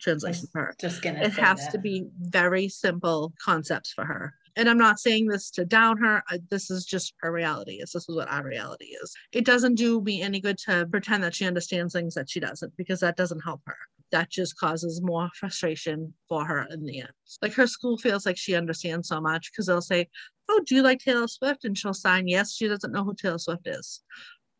translation for her Just gonna. it has that. to be very simple concepts for her and i'm not saying this to down her this is just her reality is this is what our reality is. It doesn't do me any good to pretend that she understands things that she doesn't because that doesn't help her. That just causes more frustration for her in the end. Like her school feels like she understands so much because they'll say oh do you like taylor swift? And she'll sign yes. She doesn't know who taylor swift is.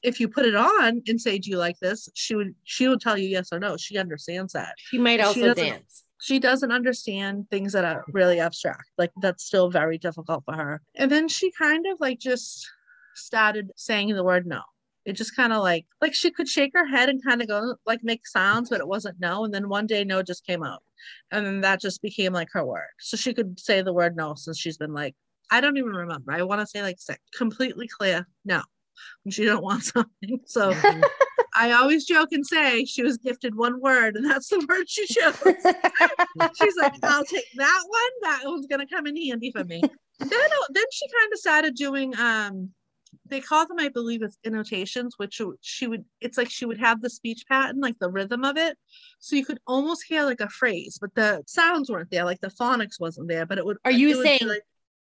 If you put it on and say do you like this? She would she would tell you yes or no. She understands that. She might also doesn't- dance. She doesn't understand things that are really abstract. Like that's still very difficult for her. And then she kind of like just started saying the word no. It just kind of like like she could shake her head and kind of go like make sounds, but it wasn't no. And then one day no just came out. And then that just became like her word. So she could say the word no since she's been like, I don't even remember. I want to say like six. Completely clear, no. She don't want something. So Mhm. I always joke and say she was gifted one word, and that's the word she chose. She's like, I'll take that one. That one's gonna come in handy for me. then, uh, then she kind of started doing um they call them, I believe, it's intonations, which she would, it's like she would have the speech pattern, like the rhythm of it. So you could almost hear like a phrase, but the sounds weren't there, like the phonics wasn't there, but it would. Are you it would be saying, like,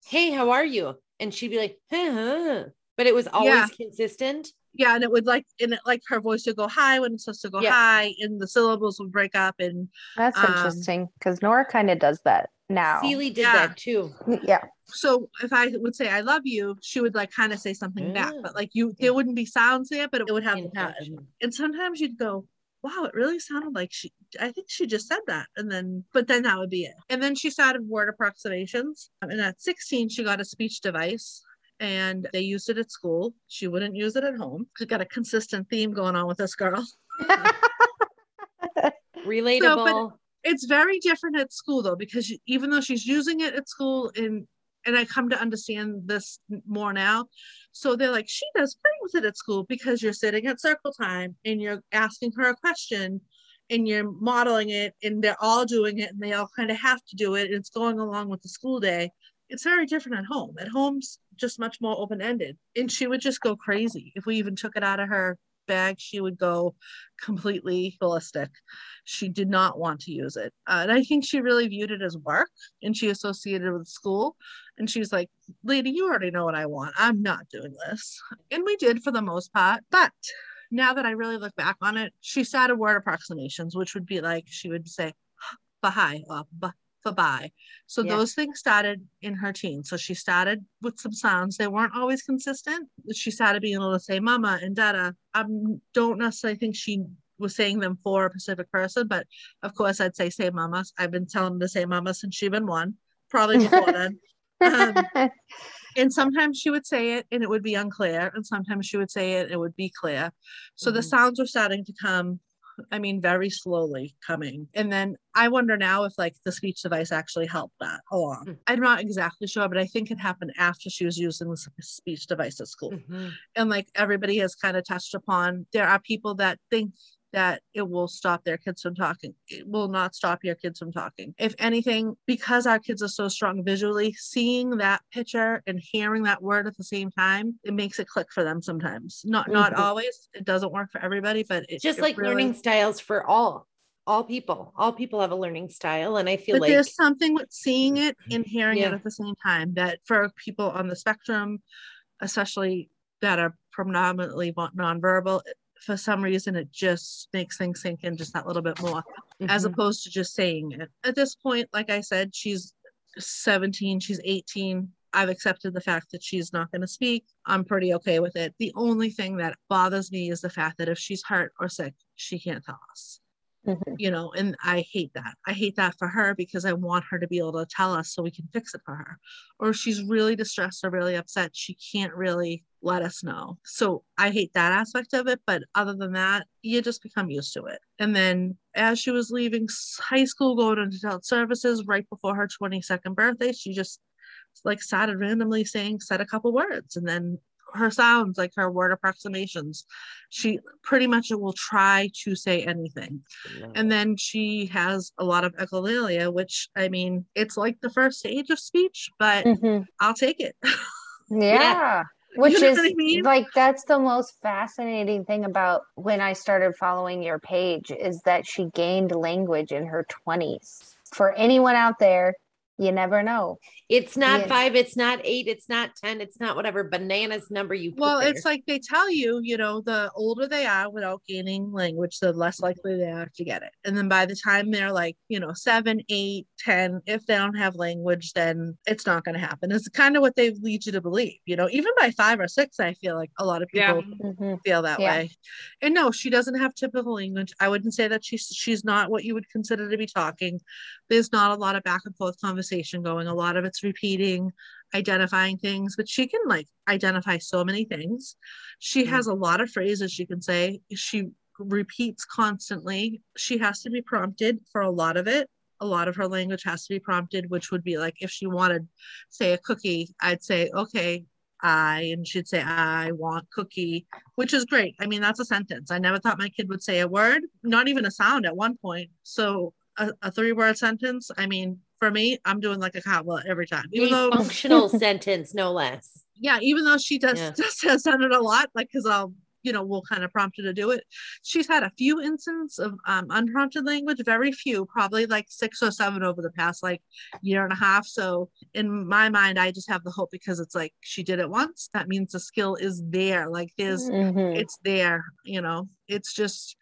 Hey, how are you? And she'd be like, huh, huh. but it was always Yeah. consistent. Yeah, and it would like, and it, like her voice would go high when it's supposed to go Yeah. high, and the syllables would break up, and That's Um, interesting because Nora kind of does that now. Seely did Yeah. that too. Yeah. so if I would say I love you, she would like kind of say something back, but like you, there wouldn't be sounds there, but it would have the And sometimes you'd go, wow, it really sounded like she, I think she just said that. And then, but then that would be it. And then she started word approximations. And at 16, she got a speech device and they used it at school. She wouldn't use it at home. She got a consistent theme going on with this girl. Relatable. It's very different at school though, because she- even though she's using it at school and and I come to understand this more now. So they're like, she does great with it at school because you're sitting at circle time and you're asking her a question and you're modeling it and they're all doing it and they all kind of have to do it. And it's going along with the school day. It's very different at home. At home's just much more open ended. And she would just go crazy. If we even took it out of her bag, she would go completely ballistic. She did not want to use it. Uh, and I think she really viewed it as work and she associated it with school. And she's like, Lady, you already know what I want. I'm not doing this. And we did for the most part. But now that I really look back on it, she started word approximations, which would be like she would say, Baha'i or bye. So Yeah. those things started in her teens. So she started with some sounds. They weren't always consistent. She started being able to say mama and dada. I don't necessarily think she was saying them for a specific person, but of course I'd say say mama. I've been telling them to say mama since she been one, probably before then. Um, and sometimes she would say it and it would be unclear and sometimes she would say it and it would be clear so the Mhm. sounds were starting to come i mean very slowly coming and then i wonder now if like the speech device actually helped that along Mm. i'm not exactly sure but i think it happened after she was using the speech device at school Mhm. and like everybody has kind of touched upon there are people that think that it will stop their kids from talking it will not stop your kids from talking if anything because our kids are so strong visually seeing that picture and hearing that word at the same time it makes it click for them sometimes not not Mhm. always it doesn't work for everybody but it, Just it like really- learning styles for all, all people. All people have a learning style. And I feel but like there's something with seeing it and hearing Yeah. it at the same time that for people on the spectrum especially that are predominantly nonverbal for some reason it just makes things sink in just that little bit more as Mhm. opposed to just saying it. At this point like i said she's 17 she's 18 i've accepted the fact that she's not going to speak. I'm pretty okay with it. The only thing that bothers me is the fact that if she's hurt or sick she can't tell us Mhm. you know and i hate that. I hate that for her because i want her to be able to tell us so we can fix it for her. Or if she's really distressed or really upset she can't really let us know. So i hate that aspect of it but other than that you just become used to it. And then as she was leaving high school going into adult services right before her 22nd birthday she just like started randomly saying said a couple words and then her sounds like her word approximations she pretty much will try to say anything and then she has a lot of echolalia, which I mean, it's like the first stage of speech, but Mhm. I'll take it. Yeah. Which know is I mean? like that's the most fascinating thing about when I started following your page is that she gained language in her 20s. For anyone out there, you never know. it's not Yeah. five, it's not eight, it's not 10, it's not whatever bananas number you put well, there. it's like they tell you, you know, the older they are without gaining language, the less likely they are to get it. And then by the time they're like, you know, seven, eight, ten, if they don't have language, then it's not going to happen. It's kind of what they lead you to believe, you know, even by five or six, I feel like a lot of Yeah. people Mhm. feel that Yeah. way. And no, she doesn't have typical language. I wouldn't say that she's she's not what you would consider to be talking. There's not a lot of back and forth conversation going. A lot of it's repeating, identifying things, but she can like identify so many things. She Mm. has a lot of phrases she can say. She repeats constantly. She has to be prompted for a lot of it. A lot of her language has to be prompted, which would be like if she wanted, say, a cookie, I'd say, okay, I, and she'd say, I want cookie, which is great. I mean, that's a sentence. I never thought my kid would say a word, not even a sound at one point. So a, a three word sentence, I mean, for me, I'm doing like a comma every time. Even a though, functional sentence, no less. yeah, even though she does Yeah. just has done it a lot, like because I'll you know we'll kind of prompt her to do it. She's had a few instances of um, unprompted language, very few, probably like six or seven over the past like year and a half. So in my mind, I just have the hope because it's like she did it once. That means the skill is there. Like there's Mhm. it's there. You know, it's just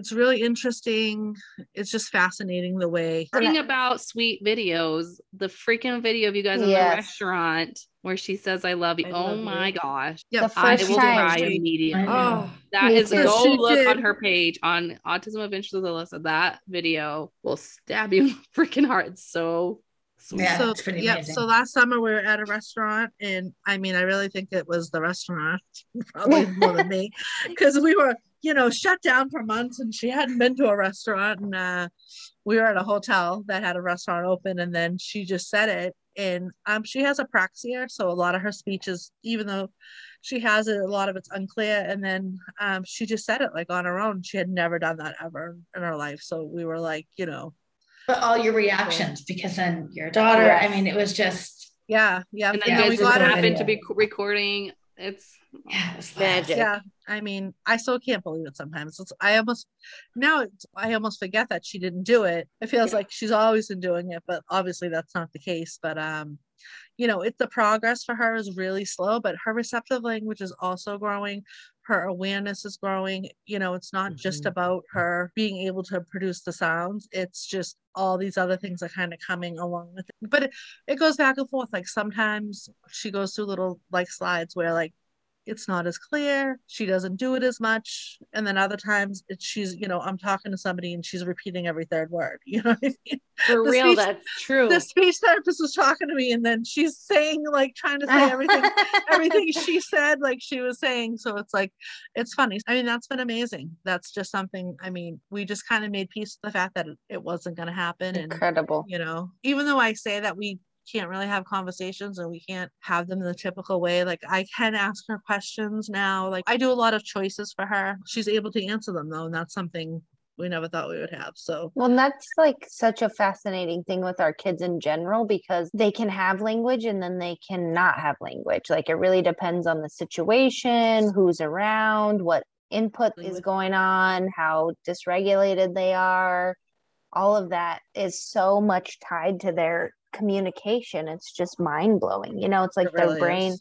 it's really interesting. It's just fascinating the way. Thing about sweet videos, the freaking video of you guys in the restaurant where she says, I love you. I oh love my you. gosh. Yep. The I will time. cry immediately. Oh, That Me is too. go She look on her page on Autism Adventures with Alyssa. That video will stab you in the freaking heart. It's so sweet. Yeah, so it's pretty yep. amazing. So last summer we were at a restaurant, and I mean, I really think it was the restaurant, probably more than me, because we were, you know, shut down for months, and she hadn't been to a restaurant, and uh, we were at a hotel that had a restaurant open, and then she just said it, and um, she has apraxia, so a lot of her speech is, even though she has it, a lot of it's unclear, and then um, she just said it like on her own. She had never done that ever in her life, so we were like, you know, But all your reactions, because then your daughter, Yes. I mean, it was just, yeah, yeah, And and then then you we guys got just her. happen to be recording. It's yeah, it Magic. yeah i mean i still can't believe it sometimes. It's, i almost now it's, i almost forget that she didn't do it. It feels Yeah. like she's always been doing it but obviously that's not the case. But um you know it the progress for her is really slow but her receptive language is also growing her awareness is growing you know it's not just Mhm. about her being able to produce the sounds it's just all these other things are kind of coming along with it but it, it goes back and forth like sometimes she goes through little like slides where like it's not as clear she doesn't do it as much and then other times it's she's you know i'm talking to somebody and she's repeating every third word you know what i mean for The real, speech- that's true. the speech therapist was talking to me and then she's saying like trying to say everything everything she said like she was saying so it's like it's funny i mean that's been amazing that's just something i mean we just kind of made peace with the fact that it, wasn't going to happen and Incredible. you know even though i say that we can't really have conversations and we can't have them in the typical way like i can ask her questions now like i do a lot of choices for her she's able to answer them though and that's something we never thought we would have so Well, and that's like such a fascinating thing with our kids in general because they can have language and then they cannot have language. Like it really depends on the situation, who's around, what input is going on, how dysregulated they are. All of that is so much tied to their communication. It's just mind blowing. You know, it's like It their brain is.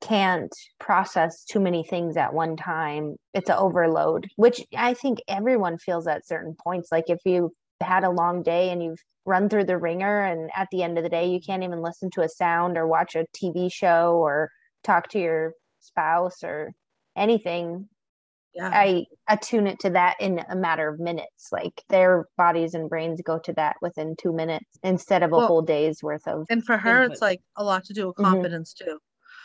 can't process too many things at one time. It's an overload, which I think everyone feels at certain points. Like if you had a long day and you've run through the wringer, and at the end of the day, you can't even listen to a sound or watch a TV show or talk to your spouse or anything. Yeah I attune it to that in a matter of minutes. Like their bodies and brains go to that within two minutes instead of a Well, whole day's worth of. and for her Input. it's like a lot to do with Mhm. confidence too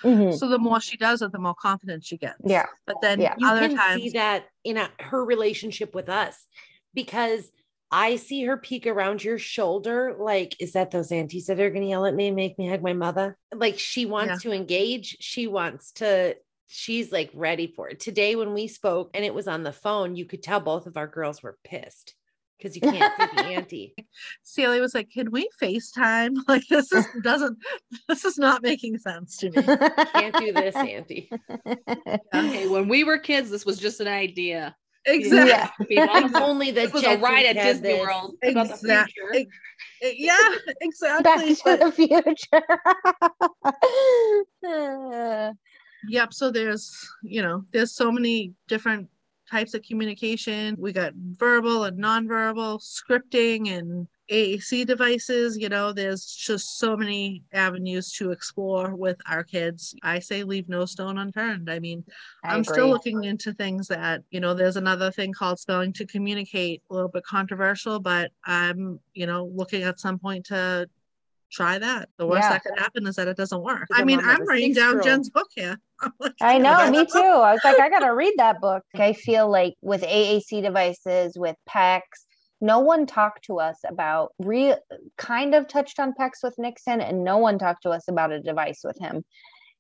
Mhm. so the more she does it the more confident she gets Yeah. but then Yeah. you can times see that in a, her relationship with us because I see her peek around your shoulder. Like, is that those aunties that are going to yell at me and make me hug my mother? Like, she wants to engage. She wants to, she's like ready for it. Today, when we spoke and it was on the phone, you could tell both of our girls were pissed because you can't see the auntie. Celia was like, "Can we FaceTime? Like this is doesn't this is not making sense to me." Can't do this, auntie. okay. When we were kids, this was just an idea. Exactly. Yeah. Only the this was a ride at Disney this. World about the future. Eh, Yeah, exactly. Back to but- the future. Yep. So there's, you know, there's so many different types of communication. We got verbal and nonverbal, scripting and AAC devices. You know, there's just so many avenues to explore with our kids. I say leave no stone unturned. I mean, I I'm still looking into things that, you know, there's another thing called spelling to communicate, a little bit controversial, but I'm, you know, looking at some point to try that. The worst Yeah. that could happen is that it doesn't work. I mean, I'm writing down. Jen's book here. Like, I "Oh, know, me too. I was like, I gotta read that book. I feel like with AAC devices, with PECS, no one talked to us about real kind of touched on PECS with Nixon, and no one talked to us about a device with him.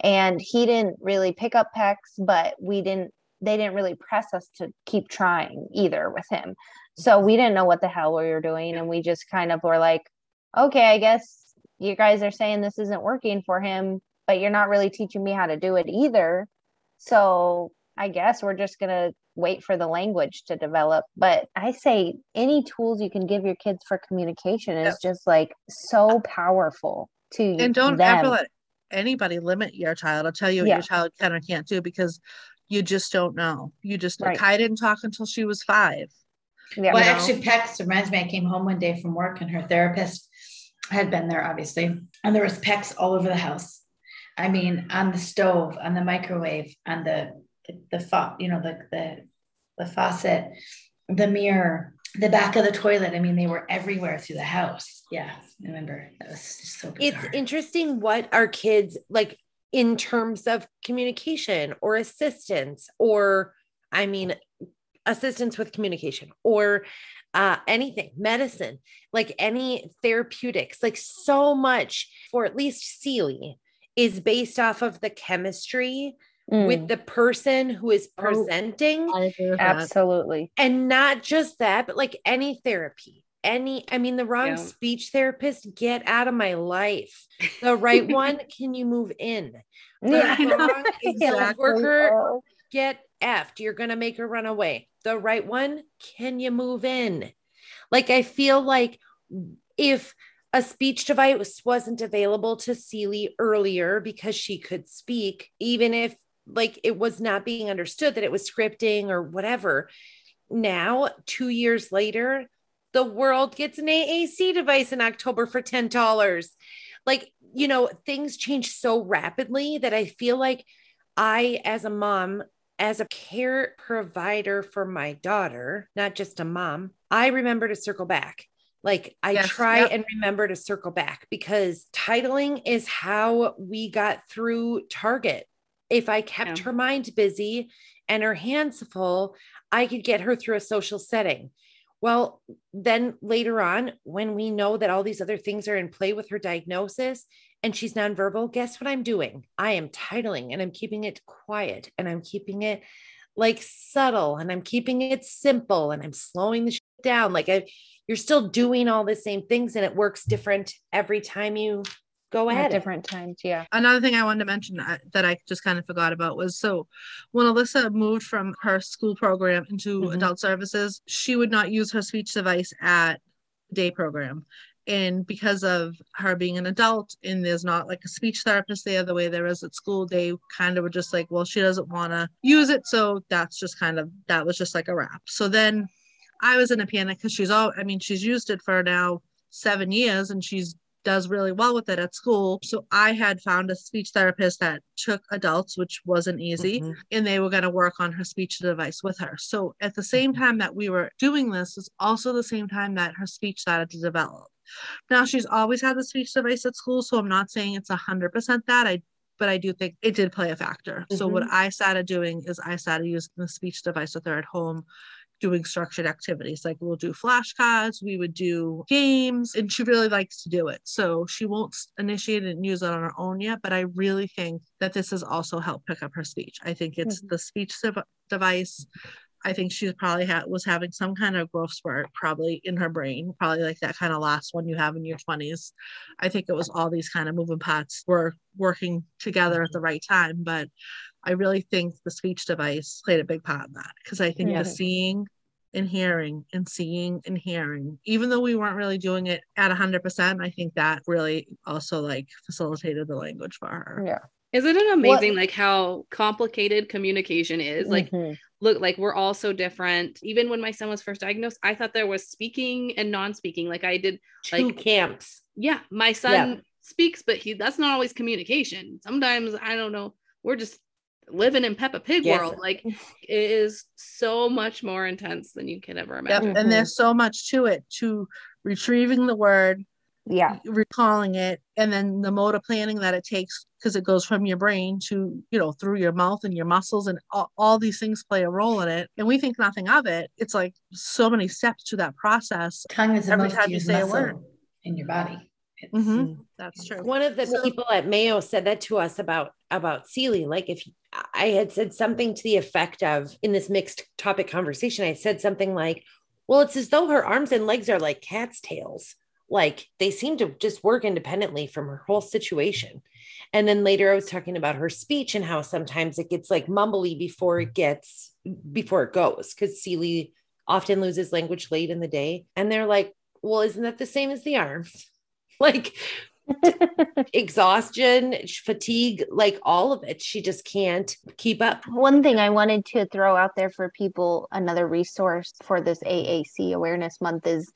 And he didn't really pick up PECS, but we didn't they didn't really press us to keep trying either with him. So we didn't know what the hell we were doing, and we just kind of were like, okay, I guess you guys are saying this isn't working for him but you're not really teaching me how to do it either. So I guess we're just going to wait for the language to develop. But I say any tools you can give your kids for communication is just like so powerful to and don't them. ever let anybody limit your child or tell you what Yeah. your child can or can't do because you just don't know. You just Right. Kai didn't talk until she was five. Yeah. Well, you know? actually, PECS reminds me. I came home one day from work, and her therapist had been there, obviously, and there was PECS all over the house. I mean, on the stove, on the microwave, on the the fa- you know, the the the faucet, the mirror, the back of the toilet. I mean, they were everywhere through the house. Yeah, I remember that was just so it's interesting what our kids like in terms of communication or assistance or i mean assistance with communication or uh, anything medicine like any therapeutics like so much for at least Sealy is based off of the chemistry Mm, with the person who is Oh, presenting I agree absolutely. and not just that but like any therapy any i mean the wrong Yeah. speech therapist get out of my life. The right one can you move in? The Yeah. wrong Exactly. worker. Oh, get effed. You're gonna make her run away the right one can you move in? Like i feel like if a speech device wasn't available to Celie earlier because she could speak, even if like it was not being understood that it was scripting or whatever. Now, two years later, the world gets an AAC device in October for $10. Like, you know, things change so rapidly that I feel like I, as a mom, as a care provider for my daughter, not just a mom, I remember to circle back. Like I Yes, try yep. and remember to circle back because titling is how we got through Target. If I kept Yeah. her mind busy and her hands full, I could get her through a social setting. Well, then later on, when we know that all these other things are in play with her diagnosis and she's nonverbal, guess what I'm doing? I am titling and I'm keeping it quiet and I'm keeping it like subtle and I'm keeping it simple and I'm slowing the shit down. Like I, you're still doing all the same things and it works different every time you go at at it. different times. Yeah. Another thing I wanted to mention uh, that I just kind of forgot about was so when Alyssa moved from her school program into Mhm. adult services, she would not use her speech device at day program. And because of her being an adult and there's not like a speech therapist there the way there is at school, they kind of were just like, well, she doesn't want to use it. So that's just kind of, that was just like a wrap. So then I was in a panic because she's all, I mean, she's used it for now seven years and she's does really well with it at school. So I had found a speech therapist that took adults, which wasn't easy, Mhm. and they were going to work on her speech device with her. So at the same time that we were doing this is also the same time that her speech started to develop. Now she's always had the speech device at school, so I'm not saying it's a hundred percent that I but I do think it did play a factor. So what I started doing is I started using the speech device with her at home doing structured activities. Like we'll do flashcards we would do games and she really likes to do it. So she won't initiate and use it on her own yet but i really think that this has also helped pick up her speech. I think it's Mhm. the speech dev- device. I think she probably had was having some kind of growth spurt probably in her brain probably like that kind of last one you have in your 20s i think it was all these kind of moving parts were working together at the right time but I really think the speech device played a big part in that because I think Yeah. the seeing and hearing and seeing and hearing, even though we weren't really doing it at 100%, I think that really also like facilitated the language for her. Yeah. Isn't it amazing like how complicated communication is? Like Mhm. look like we're all so different. Even when my son was first diagnosed, I thought there was speaking and non-speaking. Like I did Two like camps. yeah, my son speaks, but he that's not always communication. Sometimes I don't know. We're just living in Peppa Pig Yes. world. Like it is so much more intense than you can ever Yep. imagine. And there's mm-hmm. so much to it to retrieving the word, yeah. recalling it, and then the motor planning that it takes because it goes from your brain to, you know, through your mouth and your muscles, and all, all these things play a role in it. And we think nothing of it. It's like so many steps to that process. Tongue is Every time you used say a word. in your body. It's, Mhm. That's true. One of the So- people at Mayo said that to us about about Sealy. Like if I had said something to the effect of in this mixed topic conversation, I said something like, "Well, it's as though her arms and legs are like cat's tails." like they seem to just work independently from her whole situation. And then later I was talking about her speech and how sometimes it gets like mumbly before it gets before it goes because Celie often loses language late in the day. And they're like, well, isn't that the same as the arms? like exhaustion, fatigue, like all of it. She just can't keep up. One thing I wanted to throw out there for people, another resource for this AAC Awareness Month is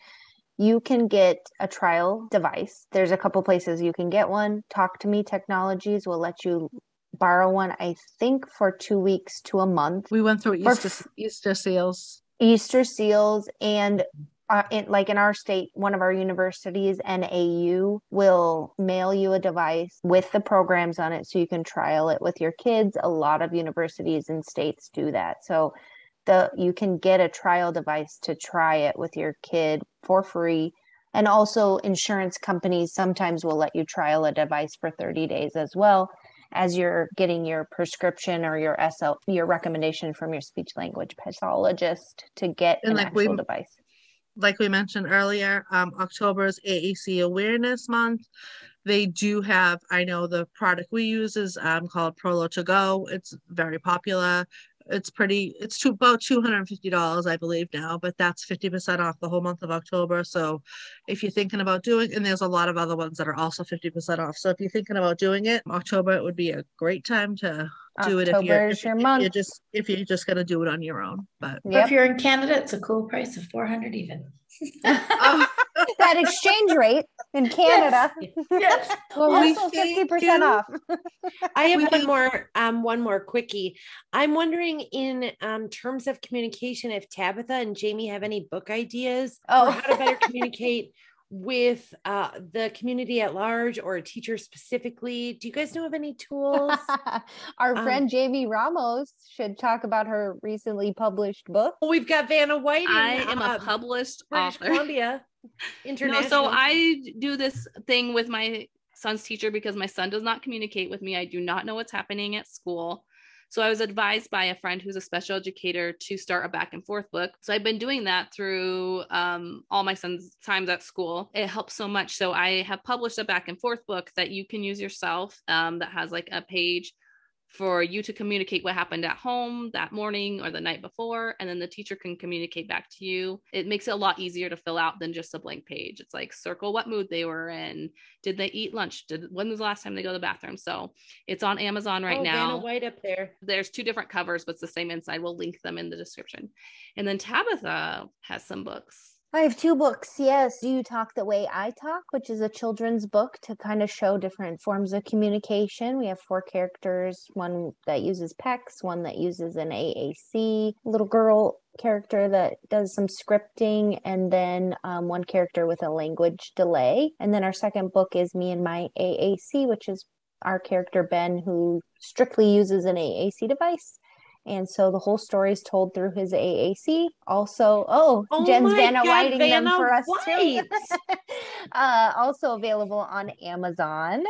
you can get a trial device. There's a couple places you can get one. Talk to Me Technologies will let you borrow one, I think, for two weeks to a month. We went through Easter, Easter seals. Easter seals and uh, in, like in our state, one of our universities, NAU, will mail you a device with the programs on it so you can trial it with your kids. A lot of universities and states do that. So the you can get a trial device to try it with your kid for free. And also insurance companies sometimes will let you trial a device for 30 days as well as you're getting your prescription or your SL your recommendation from your speech language pathologist to get and an like actual we, device like we mentioned earlier, um, October is AAC Awareness Month. They do have, I know the product we use is um, called Proloquo2Go. It's very popular. It's pretty, it's to about $250, I believe now, but that's 50% off the whole month of October. So if you're thinking about doing, and there's a lot of other ones that are also 50% off. So if you're thinking about doing it, October, it would be a great time to do it if you're, if, your if you're just if you're just gonna do it on your own. But yep. if you're in Canada, it's a cool price of 400 even. oh. That exchange rate in Canada. Yes. yes. well, also fifty percent off. I have one more, um, one more quickie. I'm wondering, in um, terms of communication, if Tabitha and Jamie have any book ideas oh. for how to better communicate with uh, the community at large or a teacher specifically? Do you guys know of any tools? Our um, friend Jamie Ramos should talk about her recently published book. We've got Vanna White. I am uh, a published British author. Columbia International. No, so I do this thing with my son's teacher because my son does not communicate with me. I do not know what's happening at school. So I was advised by a friend who's a special educator to start a back and forth book. So I've been doing that through um, all my son's times at school. It helps so much. So I have published a back and forth book that you can use yourself um, that has like a page for you to communicate what happened at home that morning or the night before and then the teacher can communicate back to you. It makes it a lot easier to fill out than just a blank page. It's like circle what mood they were in. Did they eat lunch? Did when was the last time they go to the bathroom? So it's on amazon right oh, now. Vanna White up there. There's two different covers but it's the same inside. We'll link them in the description. And then tabitha has some books I have two books. Yes, Do You Talk the Way I Talk, which is a children's book to kind of show different forms of communication. We have four characters one that uses PECS, one that uses an AAC, little girl character that does some scripting, and then um, one character with a language delay. And then our second book is Me and My AAC, which is our character Ben, who strictly uses an AAC device and so the whole story is told through his AAC. Also, oh, oh Jen's Vanna God, Whiting Vanna them for us White. too. uh, also available on Amazon.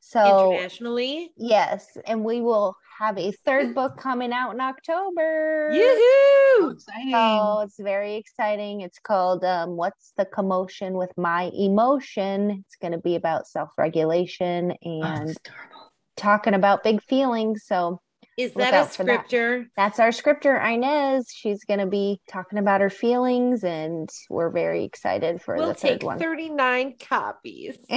So internationally, yes, and we will have a third book coming out in October. Yoo-hoo! exciting! Oh, it's very exciting. It's called um, "What's the Commotion with My Emotion." It's going to be about self-regulation and oh, talking about big feelings. So is that a scripter? That. That's our scripter, Inez. She's going to be talking about her feelings, and we're very excited for we'll the third one. 39 copies.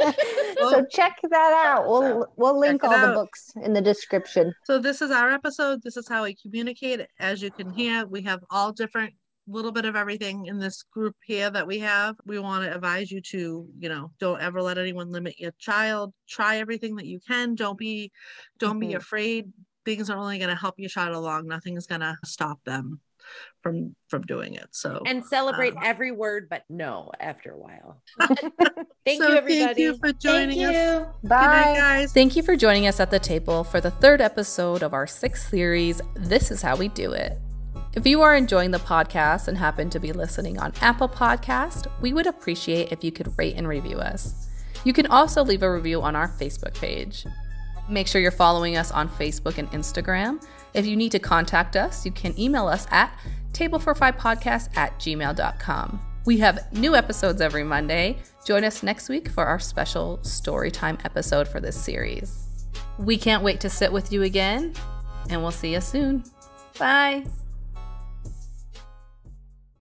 so check that out. We'll we'll link all the books in the description. So this is our episode. This is how we communicate. As you can hear, we have all different little bit of everything in this group here that we have. We want to advise you to, you know, don't ever let anyone limit your child. Try everything that you can. Don't be don't mm-hmm. be afraid. Things are only going to help your child along. Nothing is going to stop them from from doing it. So and celebrate um, every word, but no after a while. thank so you, everybody. Thank you for joining thank us. You. Bye, night, guys. Thank you for joining us at the table for the third episode of our sixth series. This is how we do it. If you are enjoying the podcast and happen to be listening on Apple Podcast, we would appreciate if you could rate and review us. You can also leave a review on our Facebook page. Make sure you're following us on Facebook and Instagram. If you need to contact us, you can email us at table for five podcast at gmail.com. We have new episodes every Monday. Join us next week for our special storytime episode for this series. We can't wait to sit with you again, and we'll see you soon. Bye.